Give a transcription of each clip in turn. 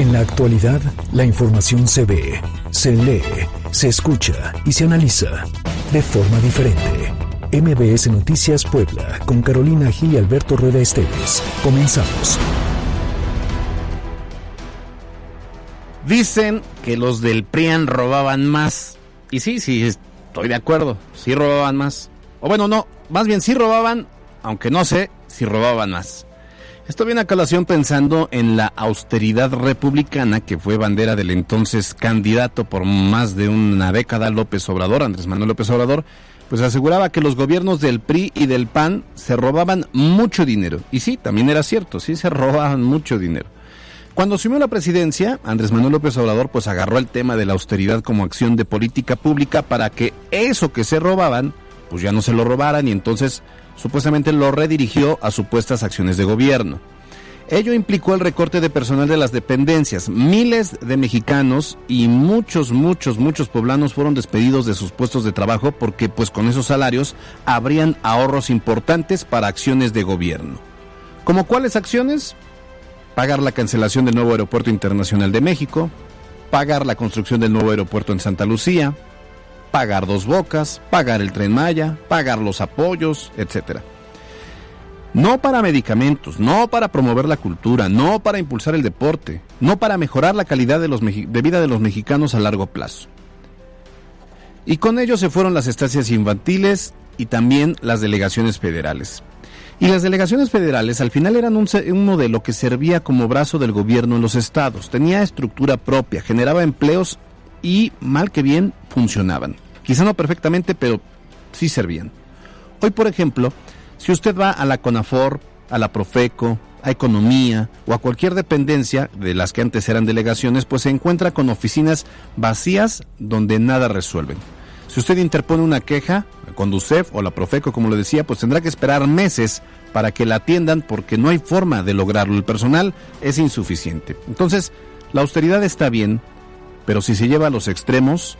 En la actualidad, la información se ve, se lee, se escucha y se analiza de forma diferente. MBS Noticias Puebla, con Carolina Gil y Alberto Rueda Esteves. Comenzamos. Dicen que los del PRIAN robaban más. Y sí, sí, estoy de acuerdo. Sí robaban más. O bueno, no, más bien sí robaban, aunque no sé si robaban más. Esto viene a colación pensando en la austeridad republicana que fue bandera del entonces candidato por más de una década López Obrador, Andrés Manuel López Obrador, pues aseguraba que los gobiernos del PRI y del PAN se robaban mucho dinero. Y sí, también era cierto, sí se robaban mucho dinero. Cuando asumió la presidencia, Andrés Manuel López Obrador pues agarró el tema de la austeridad como acción de política pública para que eso que se robaban, pues ya no se lo robaran y entonces supuestamente lo redirigió a supuestas acciones de gobierno. Ello implicó el recorte de personal de las dependencias. Miles de mexicanos y muchos, muchos, muchos poblanos fueron despedidos de sus puestos de trabajo porque pues con esos salarios habrían ahorros importantes para acciones de gobierno. ¿Como cuáles acciones? Pagar la cancelación del nuevo aeropuerto internacional de México, pagar la construcción del nuevo aeropuerto en Santa Lucía, pagar dos bocas, pagar el tren Maya, pagar los apoyos, etcétera. No para medicamentos, no para promover la cultura, no para impulsar el deporte, no para mejorar la calidad de, los, de vida de los mexicanos a largo plazo. Y con ello se fueron las estancias infantiles y también las delegaciones federales. Y las delegaciones federales al final eran un, un, modelo que servía como brazo del gobierno en los estados, tenía estructura propia, generaba empleos y, mal que bien, funcionaban. Quizá no perfectamente, pero sí servían. Hoy, por ejemplo, si usted va a la CONAFOR, a la Profeco, a Economía o a cualquier dependencia de las que antes eran delegaciones, pues se encuentra con oficinas vacías donde nada resuelven. Si usted interpone una queja con DUCEF o la Profeco, como le decía, pues tendrá que esperar meses para que la atiendan porque no hay forma de lograrlo. El personal es insuficiente. Entonces, la austeridad está bien, pero si se lleva a los extremos,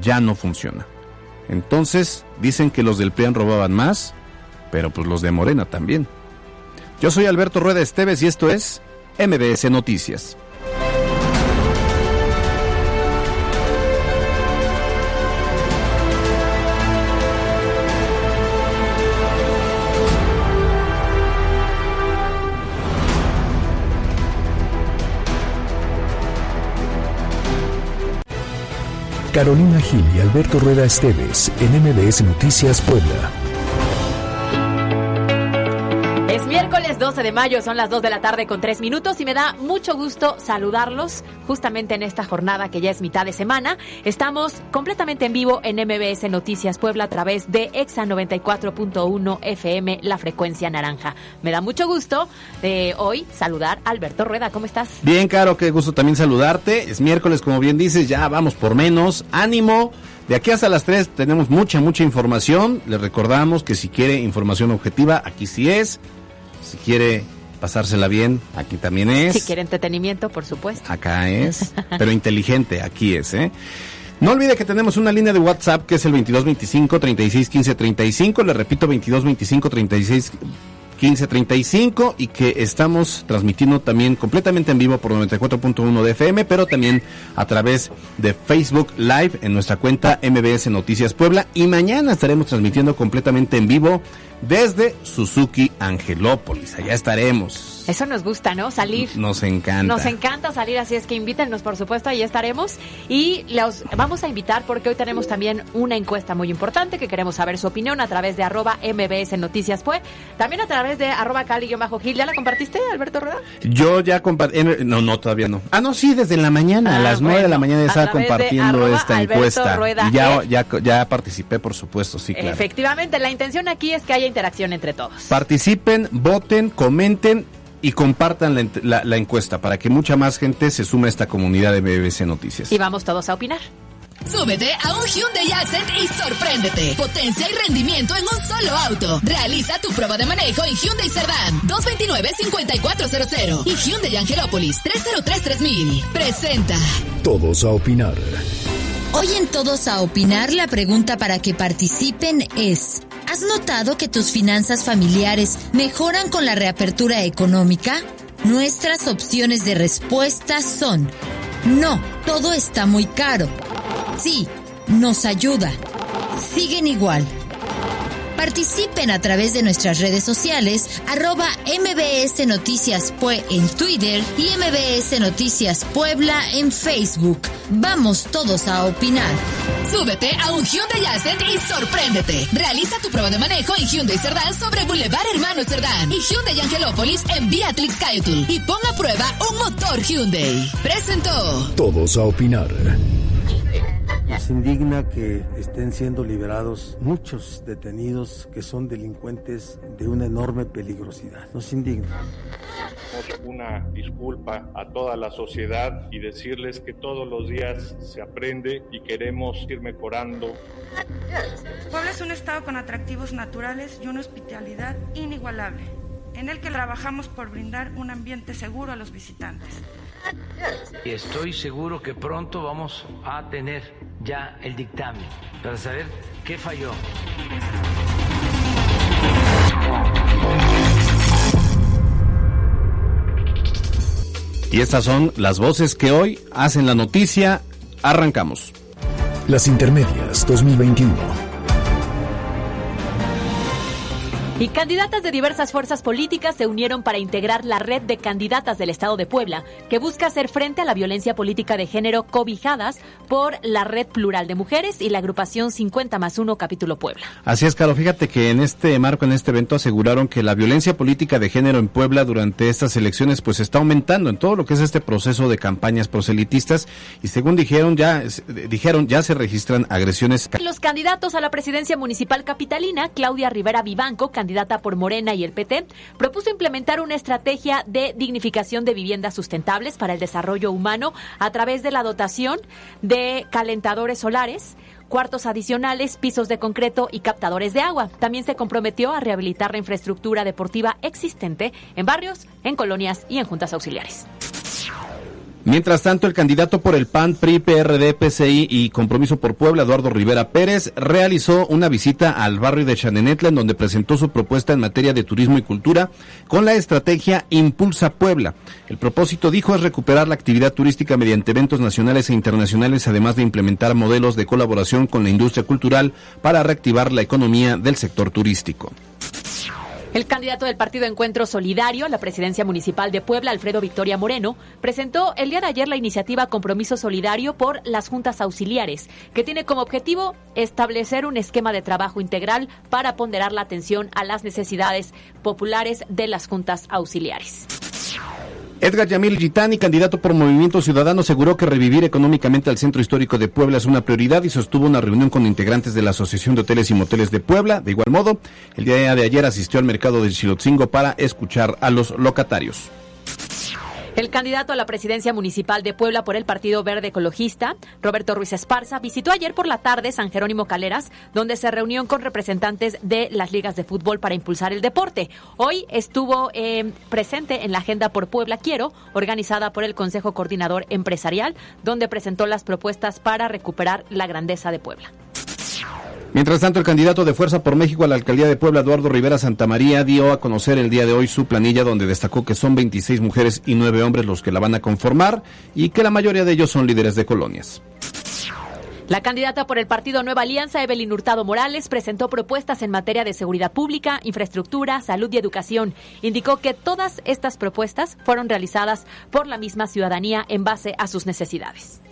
ya no funciona. Entonces, dicen que los del PRIAN robaban más, pero pues los de Morena también. Yo soy Alberto Rueda Esteves y esto es MBS Noticias. Carolina Gil y Alberto Rueda Esteves en MBS Noticias Puebla. Miércoles 12 de mayo, son las 2 de la tarde con 3 minutos y me da mucho gusto saludarlos justamente en esta jornada que ya es mitad de semana. Estamos completamente en vivo en MBS Noticias Puebla a través de EXA 94.1 FM, la frecuencia naranja. Me da mucho gusto de hoy saludar a Alberto Rueda. ¿Cómo estás? Bien, Caro, qué gusto también saludarte. Es miércoles, como bien dices, ya vamos por menos. Ánimo. De aquí hasta las 3 tenemos mucha, mucha información. Les recordamos que si quiere información objetiva, aquí sí es. Si quiere pasársela bien, aquí también es. Si quiere entretenimiento, por supuesto. Acá es. Pero inteligente, aquí es, ¿eh? No olvide que tenemos una línea de WhatsApp que es el 2225 3615 35. Le repito, 2225 36 1535 y que estamos transmitiendo también completamente en vivo por 94.1 de FM, pero también a través de Facebook Live en nuestra cuenta MBS Noticias Puebla y mañana estaremos transmitiendo completamente en vivo desde Suzuki Angelópolis. Allá estaremos. Eso nos gusta, ¿no? Salir. Nos encanta. Nos encanta salir, así es que invítenos, por supuesto, ahí estaremos. Y los vamos a invitar porque hoy tenemos también una encuesta muy importante que queremos saber su opinión a través de arroba MBS Noticias Fue. También a través de arroba Cali-Gil. ¿Ya la compartiste, Alberto Rueda? Yo ya compartí. No, no, todavía no. Ah, no, sí, desde la mañana, Ah, a las nueve bueno, de la mañana ya estaba compartiendo esta Alberto encuesta. Rueda Y ya, E. ya, ya participé, por supuesto, sí, claro. Efectivamente, la intención aquí es que haya interacción entre todos. Participen, voten, comenten y compartan la, ent- la- la encuesta para que mucha más gente se sume a esta comunidad de BBC Noticias. Y vamos todos a opinar. Súbete a un Hyundai Accent y sorpréndete. Potencia y rendimiento en un solo auto. Realiza tu prueba de manejo en Hyundai Cerdán 229-5400 y Hyundai Angelópolis 303-3000. Presenta. Todos a opinar. Hoy en Todos a Opinar la pregunta para que participen es, ¿has notado que tus finanzas familiares mejoran con la reapertura económica? Nuestras opciones de respuesta son no, todo está muy caro. Sí, nos ayuda. Siguen igual. Participen a través de nuestras redes sociales, arroba MBS Noticias Pue en Twitter y MBS Noticias Puebla en Facebook. Vamos todos a opinar. Súbete a un Hyundai Accent y sorpréndete. Realiza tu prueba de manejo en Hyundai Cerdán sobre Boulevard Hermano Cerdán y Hyundai Angelópolis en Beatrix Cayetul y ponga a prueba un motor Hyundai. Presentó. Todos a opinar. Nos indigna que estén siendo liberados muchos detenidos que son delincuentes de una enorme peligrosidad. Nos indigna. Una disculpa a toda la sociedad y decirles que todos los días se aprende y queremos ir mejorando. Puebla es un estado con atractivos naturales y una hospitalidad inigualable, en el que trabajamos por brindar un ambiente seguro a los visitantes. Y estoy seguro que pronto vamos a tener ya el dictamen para saber qué falló. Y estas son las voces que hoy hacen la noticia. Arrancamos. Las Intermedias 2021. Y candidatas de diversas fuerzas políticas se unieron para integrar la red de candidatas del Estado de Puebla, que busca hacer frente a la violencia política de género cobijadas por la Red Plural de Mujeres y la agrupación 50 más 1 Capítulo Puebla. Así es, Caro. Fíjate que en este marco, en este evento, aseguraron que la violencia política de género en Puebla durante estas elecciones pues está aumentando en todo lo que es este proceso de campañas proselitistas y según dijeron ya, dijeron, ya se registran agresiones. Los candidatos a la presidencia municipal capitalina, Claudia Rivera Vivanco, candidata por Morena y el PT, propuso implementar una estrategia de dignificación de viviendas sustentables para el desarrollo humano a través de la dotación de calentadores solares cuartos adicionales, pisos de concreto y captadores de agua. También se comprometió a rehabilitar la infraestructura deportiva existente en barrios, en colonias y en juntas auxiliares. Mientras tanto, el candidato por el PAN, PRI, PRD, PCI y Compromiso por Puebla, Eduardo Rivera Pérez, realizó una visita al barrio de Chanenetla, en donde presentó su propuesta en materia de turismo y cultura con la estrategia Impulsa Puebla. El propósito, dijo, es recuperar la actividad turística mediante eventos nacionales e internacionales, además de implementar modelos de colaboración con la industria cultural para reactivar la economía del sector turístico. El candidato del Partido Encuentro Solidario a la presidencia municipal de Puebla, Alfredo Victoria Moreno, presentó el día de ayer la iniciativa Compromiso Solidario por las juntas auxiliares, que tiene como objetivo establecer un esquema de trabajo integral para ponderar la atención a las necesidades populares de las juntas auxiliares. Edgar Yamil Gitani, candidato por Movimiento Ciudadano, aseguró que revivir económicamente al centro histórico de Puebla es una prioridad y sostuvo una reunión con integrantes de la Asociación de Hoteles y Moteles de Puebla. De igual modo, el día de ayer asistió al mercado de Chilotzingo para escuchar a los locatarios. El candidato a la presidencia municipal de Puebla por el Partido Verde Ecologista, Roberto Ruiz Esparza, visitó ayer por la tarde San Jerónimo Caleras, donde se reunió con representantes de las ligas de fútbol para impulsar el deporte. Hoy estuvo eh, presente en la Agenda por Puebla Quiero, organizada por el Consejo Coordinador Empresarial, donde presentó las propuestas para recuperar la grandeza de Puebla. Mientras tanto, el candidato de Fuerza por México a la alcaldía de Puebla, Eduardo Rivera Santamaría, dio a conocer el día de hoy su planilla donde destacó que son 26 mujeres y 9 hombres los que la van a conformar y que la mayoría de ellos son líderes de colonias. La candidata por el partido Nueva Alianza, Evelyn Hurtado Morales, presentó propuestas en materia de seguridad pública, infraestructura, salud y educación. Indicó que todas estas propuestas fueron realizadas por la misma ciudadanía en base a sus necesidades.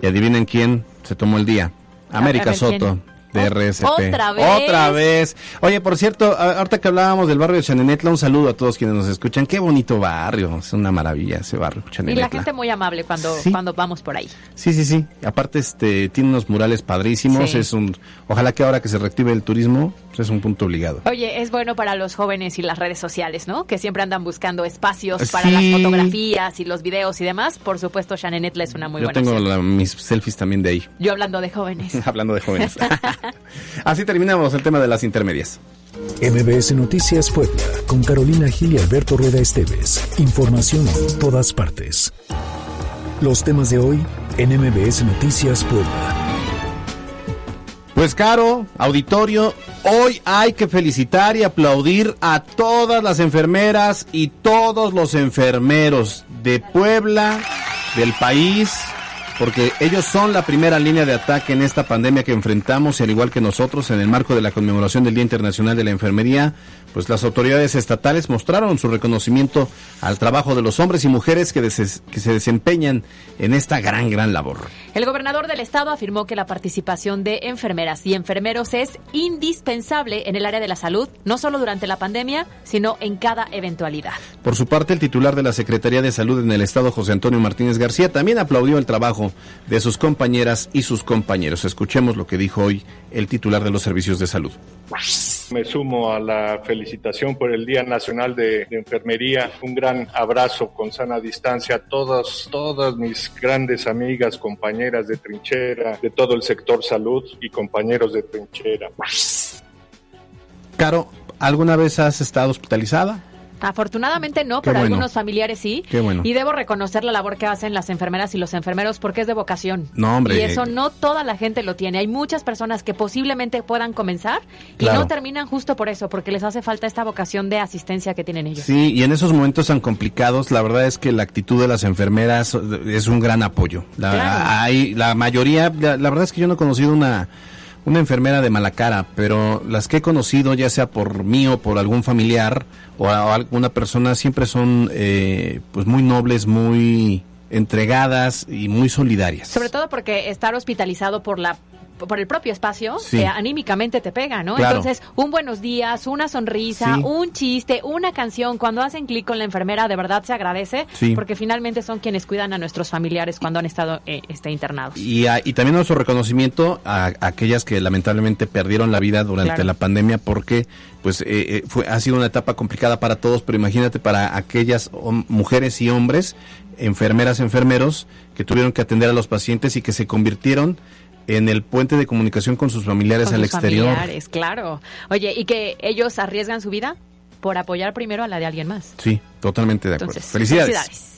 Y adivinen quién se tomó el día. América Soto. De RSP. Otra vez. Otra vez. Oye, por cierto, ahorita que hablábamos del barrio de Chanenetla, un saludo a todos quienes nos escuchan. Qué bonito barrio. Es una maravilla ese barrio, Chanenetla. Y la gente muy amable cuando, Sí. cuando vamos por ahí. Sí, sí, sí. Aparte, este, tiene unos murales padrísimos. Sí. Es un, ojalá que ahora que se reactive el turismo, pues es un punto obligado. Oye, es bueno para los jóvenes y las redes sociales, ¿no? Que siempre andan buscando espacios para Sí. las fotografías y los videos y demás. Por supuesto, Shanenetla es una muy Yo buena tengo opción. la- mis selfies también de ahí. Yo hablando de jóvenes. Hablando de jóvenes. Así terminamos el tema de las intermedias. MBS Noticias Puebla, con Carolina Gil y Alberto Rueda Esteves. Información en todas partes. Los temas de hoy en MBS Noticias Puebla. Pues caro, auditorio, hoy hay que felicitar y aplaudir a todas las enfermeras y todos los enfermeros de Puebla, del país, porque ellos son la primera línea de ataque en esta pandemia que enfrentamos y al igual que nosotros en el marco de la conmemoración del Día Internacional de la Enfermería, pues las autoridades estatales mostraron su reconocimiento al trabajo de los hombres y mujeres que, que, se desempeñan en esta gran, gran labor. El gobernador del estado afirmó que la participación de enfermeras y enfermeros es indispensable en el área de la salud, no solo durante la pandemia, sino en cada eventualidad. Por su parte, el titular de la Secretaría de Salud en el estado, José Antonio Martínez García, también aplaudió el trabajo de sus compañeras y sus compañeros. Escuchemos lo que dijo hoy el titular de los servicios de salud. Me sumo a la felicitación por el Día Nacional de, Enfermería. Un gran abrazo con sana distancia a todas, todas mis grandes amigas, compañeras de trinchera, de todo el sector salud y compañeros de trinchera. Caro, ¿alguna vez has estado hospitalizada? Afortunadamente no, pero algunos familiares sí. Qué bueno. Y debo reconocer la labor que hacen las enfermeras y los enfermeros porque es de vocación. No, hombre. Y eso no toda la gente lo tiene. Hay muchas personas que posiblemente puedan comenzar y no terminan justo por eso, porque les hace falta esta vocación de asistencia que tienen ellos. Sí, y en esos momentos tan complicados, la verdad es que la actitud de las enfermeras es un gran apoyo. La, hay, la mayoría, la verdad es que yo no he conocido una una enfermera de mala cara, pero las que he conocido, ya sea por mí o por algún familiar o, alguna persona, siempre son eh, pues muy nobles, muy entregadas y muy solidarias. Sobre todo porque estar hospitalizado por la por el propio espacio, que anímicamente te pega, ¿no? Entonces, un buenos días, una sonrisa, un chiste, una canción, cuando hacen clic con la enfermera, de verdad se agradece, porque finalmente son quienes cuidan a nuestros familiares cuando han estado eh, este, internados. Y, y también nuestro reconocimiento a, aquellas que lamentablemente perdieron la vida durante la pandemia, porque pues eh, eh, fue, ha sido una etapa complicada para todos, pero imagínate para aquellas mujeres y hombres, enfermeras, enfermeros, que tuvieron que atender a los pacientes y que se convirtieron en el puente de comunicación con sus familiares al exterior. Familiares, claro. Oye, ¿y que ellos arriesgan su vida por apoyar primero a la de alguien más? Sí, totalmente de acuerdo. felicidades.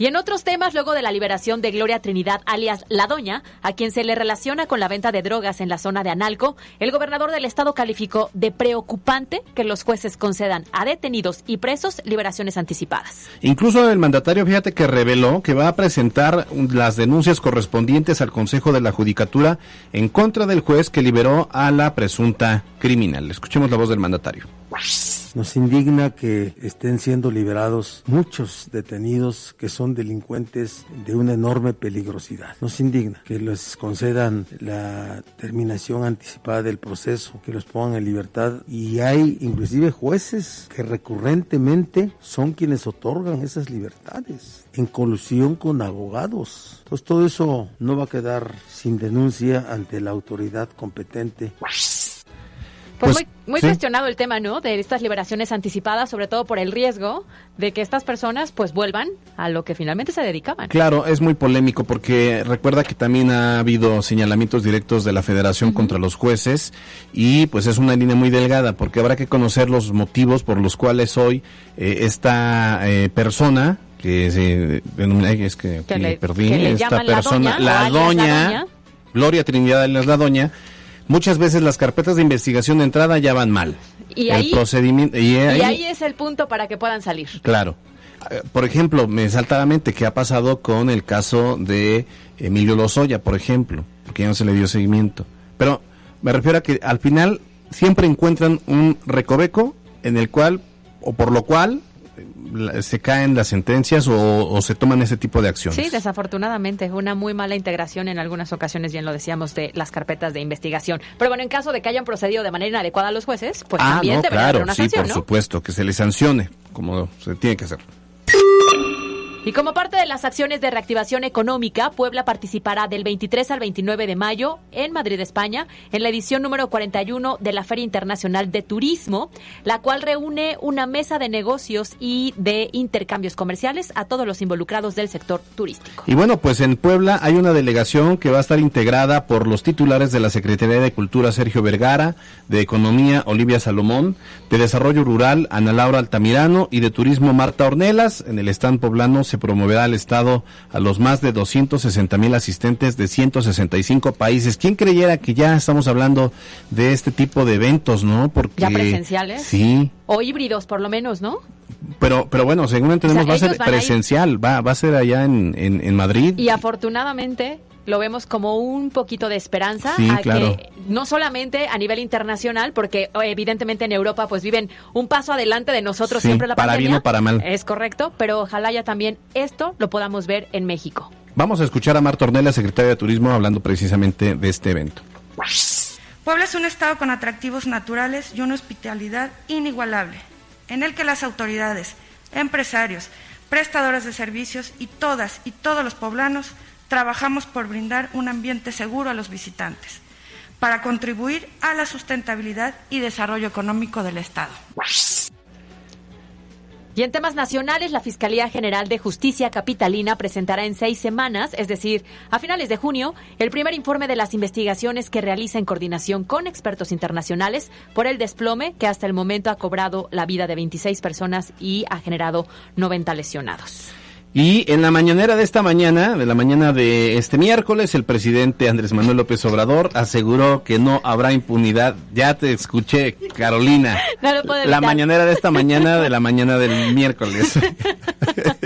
Y en otros temas, luego de la liberación de Gloria Trinidad, alias La Doña, a quien se le relaciona con la venta de drogas en la zona de Analco, el gobernador del estado calificó de preocupante que los jueces concedan a detenidos y presos liberaciones anticipadas. Incluso el mandatario, fíjate que reveló que va a presentar las denuncias correspondientes al Consejo de la Judicatura en contra del juez que liberó a la presunta criminal. Escuchemos la voz del mandatario. Nos indigna que estén siendo liberados muchos detenidos que son delincuentes de una enorme peligrosidad. Nos indigna que les concedan la terminación anticipada del proceso, que los pongan en libertad y hay inclusive jueces que recurrentemente son quienes otorgan esas libertades en colusión con abogados. Entonces todo eso no va a quedar sin denuncia ante la autoridad competente. Pues, muy, muy cuestionado el tema, ¿no? De estas liberaciones anticipadas, sobre todo por el riesgo de que estas personas pues vuelvan a lo que finalmente se dedicaban. Claro, es muy polémico porque recuerda que también ha habido señalamientos directos de la Federación contra los jueces y pues es una línea muy delgada porque habrá que conocer los motivos por los cuales hoy eh, esta eh, persona que se es que, perdí esta persona la doña, Gloria Trinidad es la doña muchas veces las carpetas de investigación de entrada ya van mal. Y ahí, procedimiento, y ahí, es el punto para que puedan salir. Claro. Eh, por ejemplo, me salta a la mente qué ha pasado con el caso de Emilio Lozoya, por ejemplo, porque ya no se le dio seguimiento. Pero me refiero a que al final siempre encuentran un recoveco en el cual, o por lo cual, se caen las sentencias o, se toman ese tipo de acciones. Sí, desafortunadamente, una muy mala integración en algunas ocasiones, bien lo decíamos, de las carpetas de investigación. Pero bueno, en caso de que hayan procedido de manera inadecuada los jueces, pues ah, también no, haber una sí, por supuesto, que se les sancione, como se tiene que hacer. Y como parte de las acciones de reactivación económica, Puebla participará del 23 al 29 de mayo en Madrid, España, en la edición número 41 de la Feria Internacional de Turismo, la cual reúne una mesa de negocios y de intercambios comerciales a todos los involucrados del sector turístico. Y bueno, pues en Puebla hay una delegación que va a estar integrada por los titulares de la Secretaría de Cultura Sergio Vergara, de Economía Olivia Salomón, de Desarrollo Rural Ana Laura Altamirano y de Turismo Marta Ornelas. En el stand poblano se promoverá al Estado a los más de 260 mil asistentes de 165 países. ¿Quién creyera que ya estamos hablando de este tipo de eventos, no? Porque, ¿Ya presenciales? Sí. O híbridos, por lo menos, ¿no? Pero, pero bueno, según entendemos, va a ser presencial, va, va a ser allá en, en, en Madrid. Y afortunadamente lo vemos como un poquito de esperanza que no solamente a nivel internacional porque evidentemente en Europa pues viven un paso adelante de nosotros siempre la para bien o para mal. Es correcto pero ojalá ya también esto lo podamos ver en México. Vamos a escuchar a Marta Ornella secretaria de Turismo hablando precisamente de este evento. Puebla es un estado con atractivos naturales y una hospitalidad inigualable en el que las autoridades empresarios prestadores de servicios y todas y todos los poblanos trabajamos por brindar un ambiente seguro a los visitantes, para contribuir a la sustentabilidad y desarrollo económico del Estado. Y en temas nacionales, la Fiscalía General de Justicia Capitalina presentará en seis semanas, es decir, a finales de junio, el primer informe de las investigaciones que realiza en coordinación con expertos internacionales por el desplome que hasta el momento ha cobrado la vida de 26 personas y ha generado 90 lesionados. Y en la mañanera de esta mañana, de la mañana de este miércoles, el presidente Andrés Manuel López Obrador aseguró que no habrá impunidad. Ya te escuché, Carolina. la mañanera de esta mañana, de la mañana del miércoles.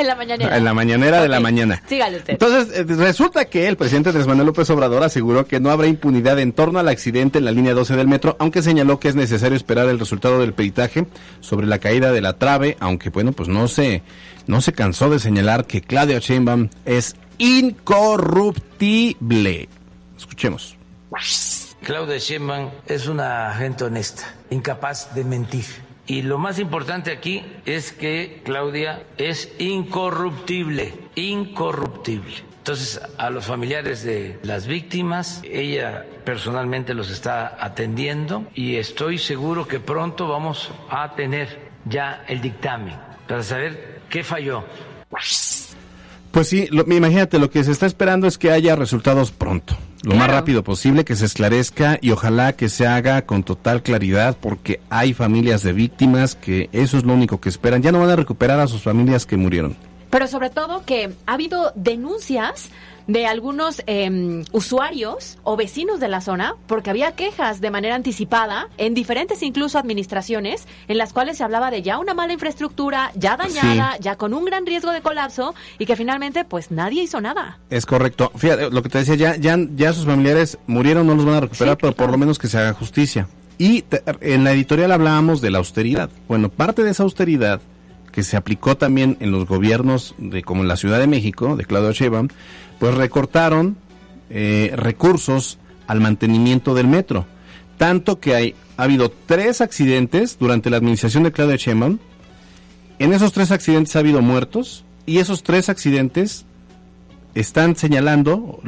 en la mañanera. En la mañanera de la mañana. Sígale usted. Entonces, eh, resulta que el presidente Andrés Manuel López Obrador aseguró que no habrá impunidad en torno al accidente en la línea 12 del metro, aunque señaló que es necesario esperar el resultado del peritaje sobre la caída de la trave, aunque bueno, pues no se, no se cansó de señalar que Claudia Sheinbaum es incorruptible. Escuchemos. Claudia Sheinbaum es una gente honesta, incapaz de mentir y lo más importante aquí es que Claudia es incorruptible, incorruptible. Entonces, a los familiares de las víctimas, ella personalmente los está atendiendo y estoy seguro que pronto vamos a tener ya el dictamen para saber qué falló. Pues sí, imagínate, lo que se está esperando es que haya resultados pronto lo más rápido posible, que se esclarezca y ojalá que se haga con total claridad porque hay familias de víctimas que eso es lo único que esperan. Ya no van a recuperar a sus familias que murieron. Pero sobre todo que ha habido denuncias de algunos em, usuarios o vecinos de la zona, porque había quejas de manera anticipada en diferentes incluso administraciones, en las cuales se hablaba de ya una mala infraestructura, ya dañada, ya con un gran riesgo de colapso, y que finalmente pues nadie hizo nada. Es correcto. Fíjate, lo que te decía, ya, ya, ya sus familiares murieron, no los van a recuperar, pero por lo menos que se haga justicia. Y en la editorial hablábamos de la austeridad. Bueno, parte de esa austeridad que se aplicó también en los gobiernos de como en la Ciudad de México, de Claudio Sheinbaum, pues recortaron eh, recursos al mantenimiento del metro. Tanto que hay, ha habido tres accidentes durante la administración de Claudia Sheinbaum. En esos tres accidentes ha habido muertos y esos tres accidentes están señalando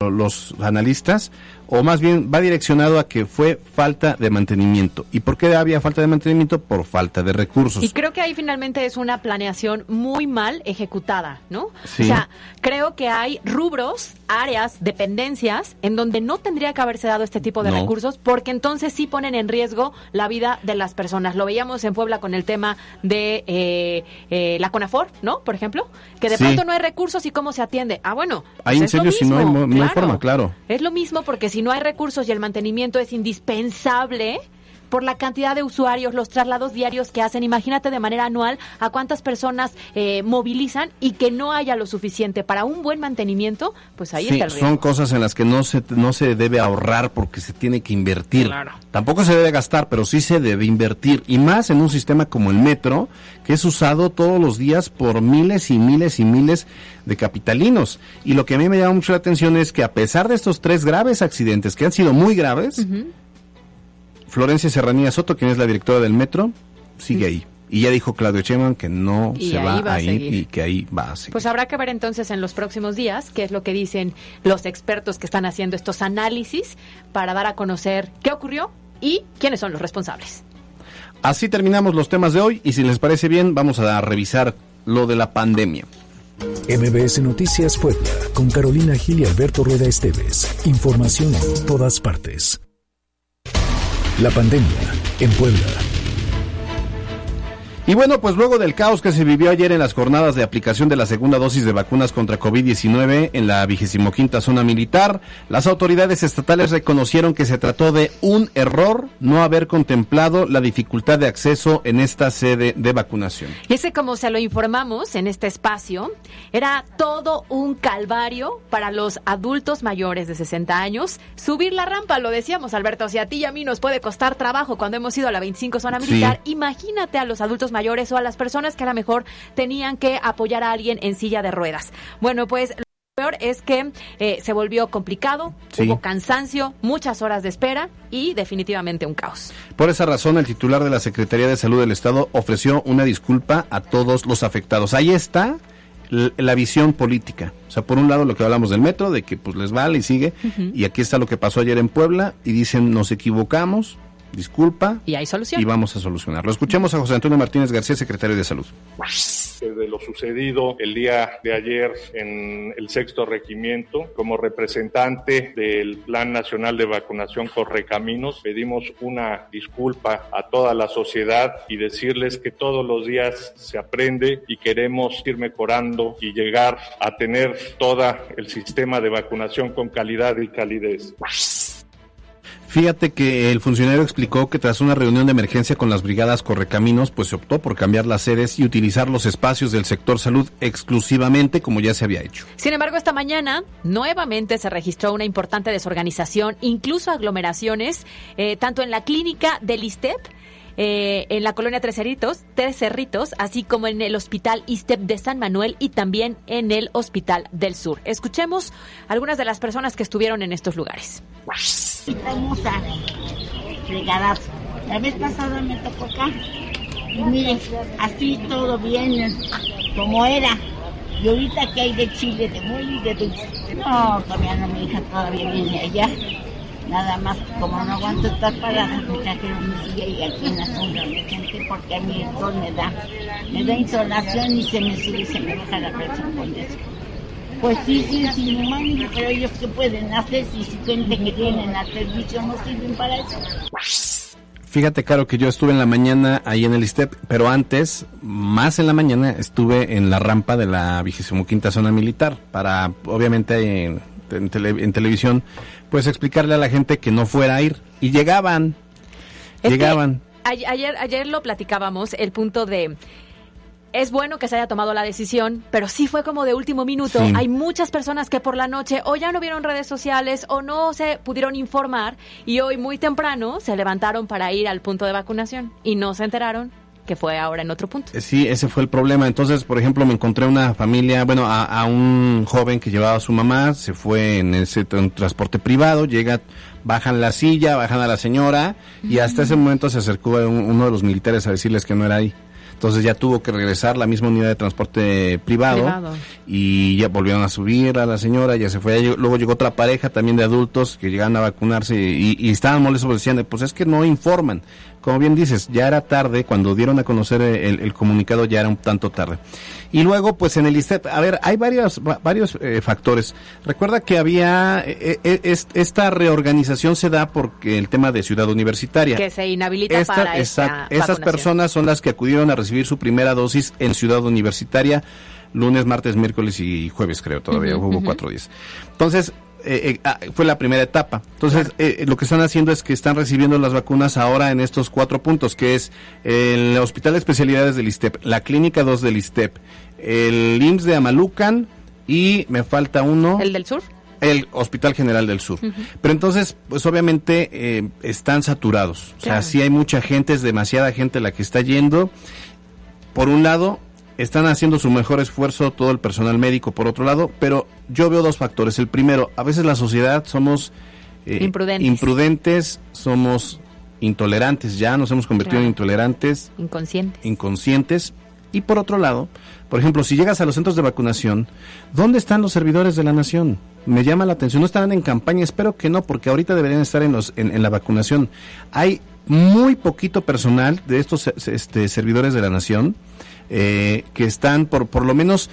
los analistas o más bien va direccionado a que fue falta de mantenimiento. ¿Y por qué había falta de mantenimiento? Por falta de recursos. Y creo que ahí finalmente es una planeación muy mal ejecutada, ¿no? O sea, creo que hay rubros, áreas, dependencias en donde no tendría que haberse dado este tipo de recursos porque entonces sí ponen en riesgo la vida de las personas. Lo veíamos en Puebla con el tema de eh, eh, la CONAFOR, ¿no? Por ejemplo, que de pronto no hay recursos y cómo se atiende. Ah, bueno. hay pues incendios no hay, no hay forma, claro. Es lo mismo porque si no hay recursos y el mantenimiento es indispensable, por la cantidad de usuarios, los traslados diarios que hacen. Imagínate de manera anual a cuántas personas eh, movilizan y que no haya lo suficiente para un buen mantenimiento, pues ahí está el Son cosas en las que no se, no se debe ahorrar porque se tiene que invertir. Tampoco se debe gastar, pero sí se debe invertir. Y más en un sistema como el metro, que es usado todos los días por miles y miles y miles de capitalinos. Y lo que a mí me llama mucho la atención es que a pesar de estos tres graves accidentes, que han sido muy graves, Florencia Serranía Soto, quien es la directora del metro, sigue ahí. Y ya dijo Claudio Cheman que no se va, a, ir y que ahí va a seguir. Pues habrá que ver entonces en los próximos días qué es lo que dicen los expertos que están haciendo estos análisis para dar a conocer qué ocurrió y quiénes son los responsables. Así terminamos los temas de hoy y si les parece bien vamos a revisar lo de la pandemia. MBS Noticias Puebla con Carolina Gil y Alberto Rueda Esteves. Información en todas partes. La pandemia en Puebla. Y bueno, pues luego del caos que se vivió ayer en las jornadas de aplicación de la segunda dosis de vacunas contra COVID-19 en la vigésimo quinta zona militar, las autoridades estatales reconocieron que se trató de un error no haber contemplado la dificultad de acceso en esta sede de vacunación. Y ese, como se lo informamos en este espacio, era todo un calvario para los adultos mayores de 60 años. Subir la rampa, lo decíamos, Alberto, si a ti y a mí nos puede costar trabajo cuando hemos ido a la 25 zona militar, imagínate a los adultos mayores o a las personas que a lo mejor tenían que apoyar a alguien en silla de ruedas. Bueno, pues lo peor es que eh, se volvió complicado, Sí. hubo cansancio, muchas horas de espera y definitivamente un caos. Por esa razón, el titular de la Secretaría de Salud del Estado ofreció una disculpa a todos los afectados. Ahí está la visión política. O sea, por un lado lo que hablamos del metro, de que pues les vale y sigue, y aquí está lo que pasó ayer en Puebla, y dicen nos equivocamos, disculpa, Y hay solución. y vamos a solucionarlo. Escuchemos a José Antonio Martínez García, secretario de Salud. de lo sucedido el día de ayer en el sexto regimiento. Como representante del Plan Nacional de Vacunación Correcaminos, pedimos una disculpa a toda la sociedad y decirles que todos los días se aprende y queremos ir mejorando y llegar a tener todo el sistema de vacunación con calidad y calidez. Fíjate que el funcionario explicó que tras una reunión de emergencia con las brigadas Correcaminos, pues se optó por cambiar las sedes y utilizar los espacios del sector salud exclusivamente como ya se había hecho. Sin embargo, esta mañana nuevamente se registró una importante desorganización, incluso aglomeraciones, eh, tanto en la clínica del ISTEP, eh, en la colonia Tres Cerritos, Tres Cerritos, así como en el hospital ISTEP de San Manuel y también en el Hospital del Sur. Escuchemos algunas de las personas que estuvieron en estos lugares. Estamos a fregadazo. La vez pasada me tocó acá. Y mire, así todo bien, como era. Y ahorita que hay de chile, de muy y de dulce. No, todavía no, mi hija todavía viene allá. Nada más, como no aguanto estar parada, me trajeron mi silla y aquí en la sombra me senté porque a mí el sol me da, me da insolación y se me sube y se me baja la presión con eso. Pues sí, sí, sí, humano, pero ellos qué pueden hacer si su gente que tienen al servicio no sirven para eso. Fíjate, Caro, que yo estuve en la mañana ahí en el ISTEP, pero antes, más en la mañana, estuve en la rampa de la 25 zona militar para, obviamente, en, en tele- en televisión, pues explicarle a la gente que no fuera a ir. Y llegaban, Es llegaban. ayer, ayer lo platicábamos, el punto de... Es bueno que se haya tomado la decisión, pero sí fue como de último minuto. Sí. Hay muchas personas que por la noche o ya no vieron redes sociales o no se pudieron informar y hoy muy temprano se levantaron para ir al punto de vacunación y no se enteraron que fue ahora en otro punto. Eh, Sí, ese fue el problema. Entonces, por ejemplo, me encontré una familia, bueno, a, a un joven que llevaba a su mamá, se fue en ese tran- transporte privado, llega, bajan la silla, bajan a la señora y hasta ese momento se acercó a un- uno de los militares a decirles que no era ahí. Entonces ya tuvo que regresar la misma unidad de transporte privado, Privado. y ya volvieron a subir a la señora, ya se fue. Luego llegó otra pareja también de adultos que llegaban a vacunarse y, y estaban molestos decían, pues es que no informan. Como bien dices, ya era tarde, cuando dieron a conocer el, el comunicado ya era un tanto tarde. Y luego, pues en el ISTEP, a ver, hay varios, va- varios eh, factores. Recuerda que había, eh, eh, es- esta reorganización se da porque el tema de ciudad universitaria. Que se inhabilita Esta- para esta Esas personas son las que acudieron a recibir su primera dosis en Ciudad Universitaria lunes, martes, miércoles y jueves, creo, todavía hubo cuatro días. Entonces, eh, eh, ah, fue la primera etapa. Entonces, eh, lo que están haciendo es que están recibiendo las vacunas ahora en estos cuatro puntos, que es el Hospital de Especialidades del ISTEP, la Clínica 2 del ISTEP, el IMSS de Amalucan y me falta uno. ¿El del sur? El Hospital General del Sur. Pero entonces, pues obviamente eh, están saturados. O sea, sí hay mucha gente, es demasiada gente la que está yendo. Por un lado, están haciendo su mejor esfuerzo todo el personal médico, por otro lado, pero yo veo dos factores. El primero, a veces la sociedad somos eh, Imprudentes. imprudentes, somos intolerantes ya, nos hemos convertido Claro. en intolerantes Inconscientes. inconscientes. Y por otro lado, por ejemplo, si llegas a los centros de vacunación, ¿dónde están los servidores de la nación? Me llama la atención, no estarán en campaña, espero que no, porque ahorita deberían estar en, los, en, en la vacunación. Hay muy poquito personal de estos este, servidores de la nación eh, que están, por, por lo menos,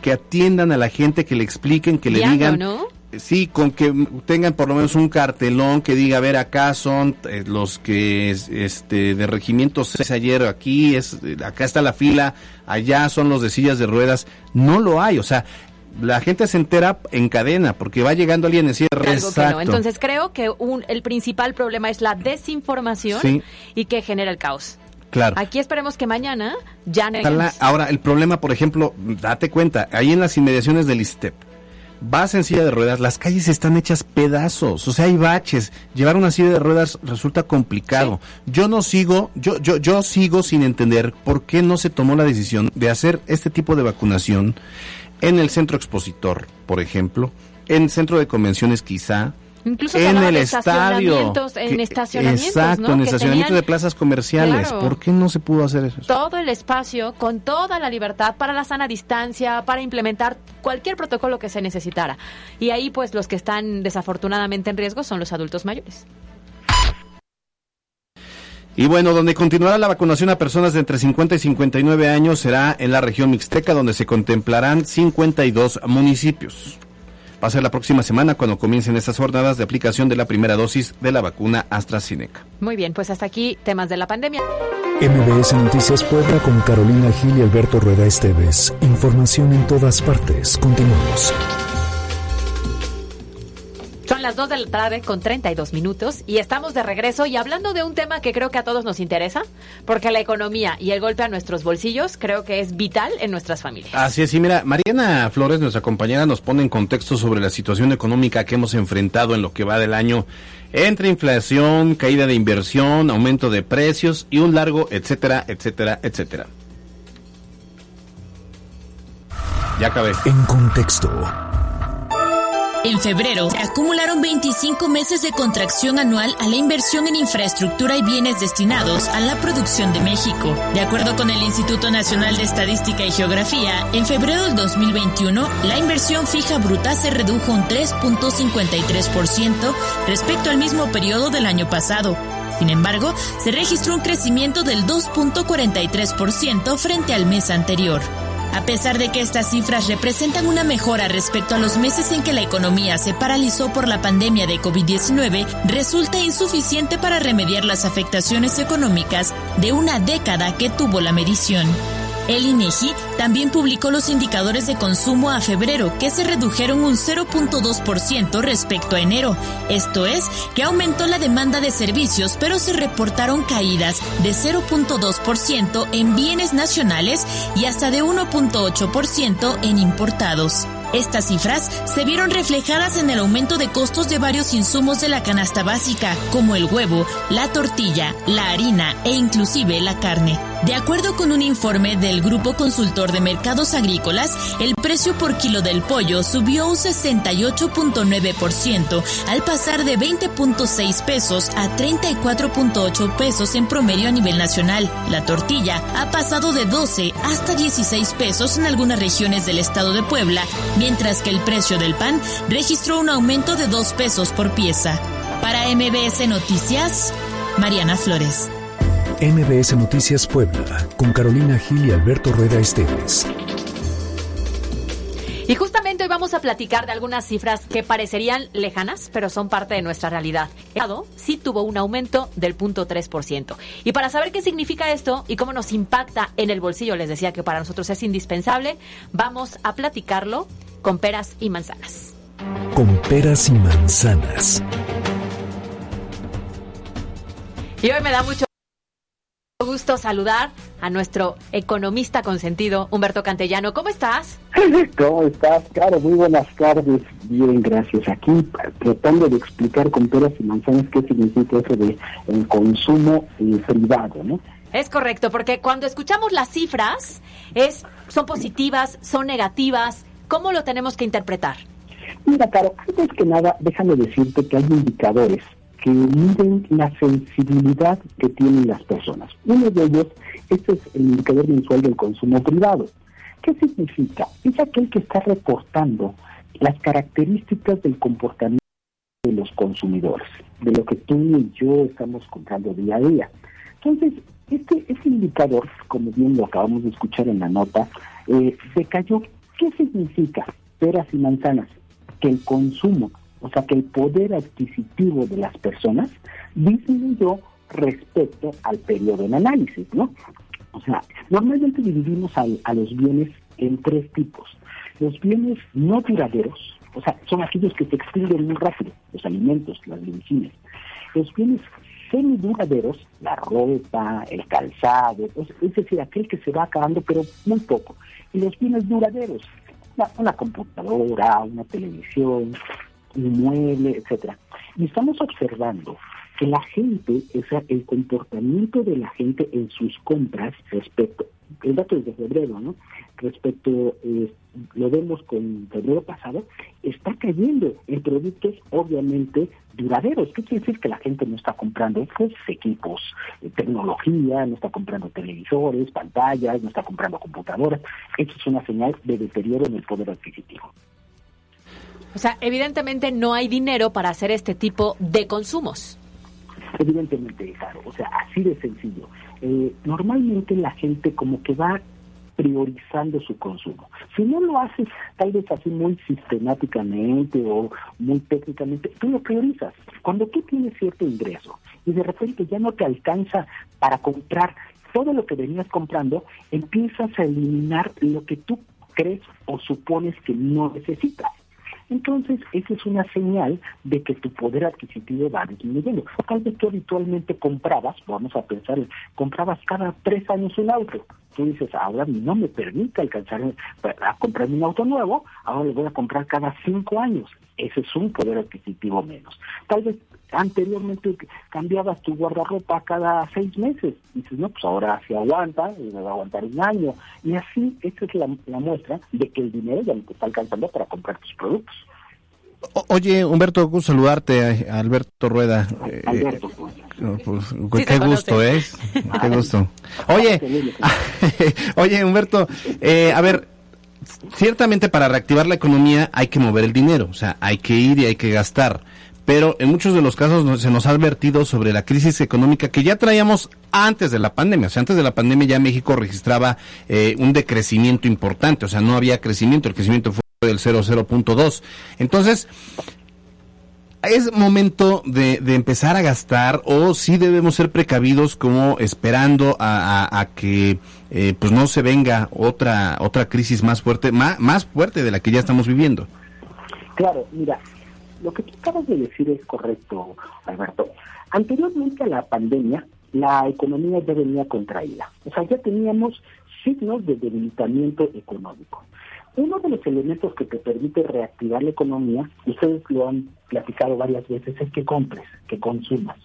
que atiendan a la gente, que le expliquen, que le digan ¿no? sí, con que tengan por lo menos un cartelón que diga, a ver, acá son eh, los que este de regimiento 6 ayer, aquí es acá está la fila, allá son los de sillas de ruedas, no lo hay, o sea, la gente se entera en cadena porque va llegando alguien en cierre. Entonces creo que un, el principal problema es la desinformación y que genera el caos. Claro. Aquí esperemos que mañana ya no. Ahora, el problema, por ejemplo, date cuenta, ahí en las inmediaciones del ISTEP, vas en silla de ruedas, las calles están hechas pedazos, o sea, hay baches. Llevar una silla de ruedas resulta complicado. Yo no sigo, yo, yo, yo sigo sin entender por qué no se tomó la decisión de hacer este tipo de vacunación en el centro expositor, por ejemplo, en centro de convenciones quizá, Incluso en el estadio. En estacionamientos, exacto, en estacionamientos de plazas comerciales. ¿Por qué no se pudo hacer eso? Todo el espacio, con toda la libertad para la sana distancia, para implementar cualquier protocolo que se necesitara. Y ahí, pues, los que están desafortunadamente en riesgo son los adultos mayores. Y bueno, donde continuará la vacunación a personas de entre 50 y 59 años será en la región mixteca, donde se contemplarán 52 municipios. Va a ser la próxima semana cuando comiencen estas jornadas de aplicación de la primera dosis de la vacuna AstraZeneca. Muy bien, pues hasta aquí temas de la pandemia. MBS Noticias Puebla con Carolina Gil y Alberto Rueda Esteves. Información en todas partes. Continuamos. Son las 2 de la tarde con 32 minutos y estamos de regreso y hablando de un tema que creo que a todos nos interesa, porque la economía y el golpe a nuestros bolsillos creo que es vital en nuestras familias. Así es, y mira, Mariana Flores, nuestra compañera, nos pone en contexto sobre la situación económica que hemos enfrentado en lo que va del año entre inflación, caída de inversión, aumento de precios y un largo etcétera, etcétera, etcétera. Ya acabé. En contexto. En febrero, se acumularon 25 meses de contracción anual a la inversión en infraestructura y bienes destinados a la producción de México. De acuerdo con el Instituto Nacional de Estadística y Geografía, en febrero del 2021, la inversión fija bruta se redujo un 3.53% respecto al mismo periodo del año pasado. Sin embargo, se registró un crecimiento del 2.43% frente al mes anterior. A pesar de que estas cifras representan una mejora respecto a los meses en que la economía se paralizó por la pandemia de COVID-19, resulta insuficiente para remediar las afectaciones económicas de una década que tuvo la medición. El INEGI también publicó los indicadores de consumo a febrero, que se redujeron un 0.2% respecto a enero. Esto es, que aumentó la demanda de servicios, pero se reportaron caídas de 0.2% en bienes nacionales y hasta de 1.8% en importados. Estas cifras se vieron reflejadas en el aumento de costos de varios insumos de la canasta básica, como el huevo, la tortilla, la harina e inclusive la carne. De acuerdo con un informe del Grupo Consultor de Mercados Agrícolas, el precio por kilo del pollo subió un 68.9% al pasar de 20.6 pesos a 34.8 pesos en promedio a nivel nacional. La tortilla ha pasado de 12 hasta 16 pesos en algunas regiones del estado de Puebla mientras que el precio del pan registró un aumento de dos pesos por pieza. Para MBS Noticias, Mariana Flores. MBS Noticias Puebla, con Carolina Gil y Alberto Rueda Esteves. Y justamente hoy vamos a platicar de algunas cifras que parecerían lejanas, pero son parte de nuestra realidad. El sí tuvo un aumento del 0.3%. Y para saber qué significa esto y cómo nos impacta en el bolsillo, les decía que para nosotros es indispensable, vamos a platicarlo con peras y manzanas. Con peras y manzanas. Y hoy me da mucho gusto saludar a nuestro economista consentido, Humberto Cantellano. ¿Cómo estás? ¿Cómo estás, Caro? Muy buenas tardes. Bien, gracias. Aquí tratando de explicar con peras y manzanas qué significa eso de el consumo eh, privado, ¿no? Es correcto, porque cuando escuchamos las cifras, es, son positivas, son negativas, ¿Cómo lo tenemos que interpretar? Mira, Caro, antes que nada, déjame decirte que hay indicadores que miden la sensibilidad que tienen las personas. Uno de ellos, este es el indicador mensual del consumo privado. ¿Qué significa? Es aquel que está reportando las características del comportamiento de los consumidores, de lo que tú y yo estamos comprando día a día. Entonces, este, este indicador, como bien lo acabamos de escuchar en la nota, eh, se cayó ¿Qué significa peras y manzanas? que el consumo, o sea, que el poder adquisitivo de las personas disminuyó respecto al periodo en análisis, ¿no? O sea, normalmente dividimos a los bienes en tres tipos. Los bienes no duraderos, o sea, son aquellos que se extinguen muy rápido, los alimentos, las medicinas. Los bienes semiduraderos, la ropa, el calzado, es decir, aquel que se va acabando, pero muy poco. Y los bienes duraderos, una, computadora, una televisión, un mueble, etcétera. Y estamos observando que la gente, o sea, el comportamiento de la gente en sus compras respecto, el dato es de febrero, ¿no? Respecto, eh, lo vemos con febrero pasado, está cayendo en productos obviamente duraderos. ¿Qué quiere decir que la gente no está comprando pues, equipos, eh, tecnología, no está comprando televisores, pantallas, no está comprando computadoras? Esto es una señal de deterioro en el poder adquisitivo. O sea, evidentemente no hay dinero para hacer este tipo de consumos. Evidentemente, claro, o sea, así de sencillo. Eh, normalmente la gente como que va priorizando su consumo. Si no lo haces tal vez así muy sistemáticamente o muy técnicamente, tú lo priorizas. Cuando tú tienes cierto ingreso y de repente ya no te alcanza para comprar todo lo que venías comprando, empiezas a eliminar lo que tú crees o supones que no necesitas. Entonces, esa es una señal de que tu poder adquisitivo va disminuyendo. Tal vez tú habitualmente comprabas, vamos a pensar, comprabas cada tres años un auto. Tú dices, ahora no me permite alcanzar a comprar un auto nuevo, ahora le voy a comprar cada cinco años. Ese es un poder adquisitivo menos. Tal vez anteriormente cambiabas tu guardarropa cada seis meses. Y dices, no, pues ahora se aguanta, y me va a aguantar un año. Y así, esta es la, muestra de que el dinero ya no te está alcanzando para comprar tus productos. oye, Humberto, gusto saludarte, Alberto Rueda. Eh, Pues, qué gusto, ¿eh? Qué gusto. Oye, oye, Humberto, eh, a ver, ciertamente para reactivar la economía hay que mover el dinero, o sea, hay que ir y hay que gastar pero en muchos de los casos se nos ha advertido sobre la crisis económica que ya traíamos antes de la pandemia. O sea, antes de la pandemia ya México registraba eh, un decrecimiento importante, o sea, no había crecimiento, el crecimiento fue del 0,0.2. Entonces, ¿Es momento de, empezar a gastar o sí debemos ser precavidos como esperando a, que eh, pues no se venga otra otra crisis más fuerte, más, más fuerte de la que ya estamos viviendo? Claro, mira, lo que tú acabas de decir es correcto, Alberto. Anteriormente a la pandemia, la economía ya venía contraída. O sea, ya teníamos signos de debilitamiento económico. Uno de los elementos que te permite reactivar la economía, ustedes lo han platicado varias veces, es que compres, que consumas.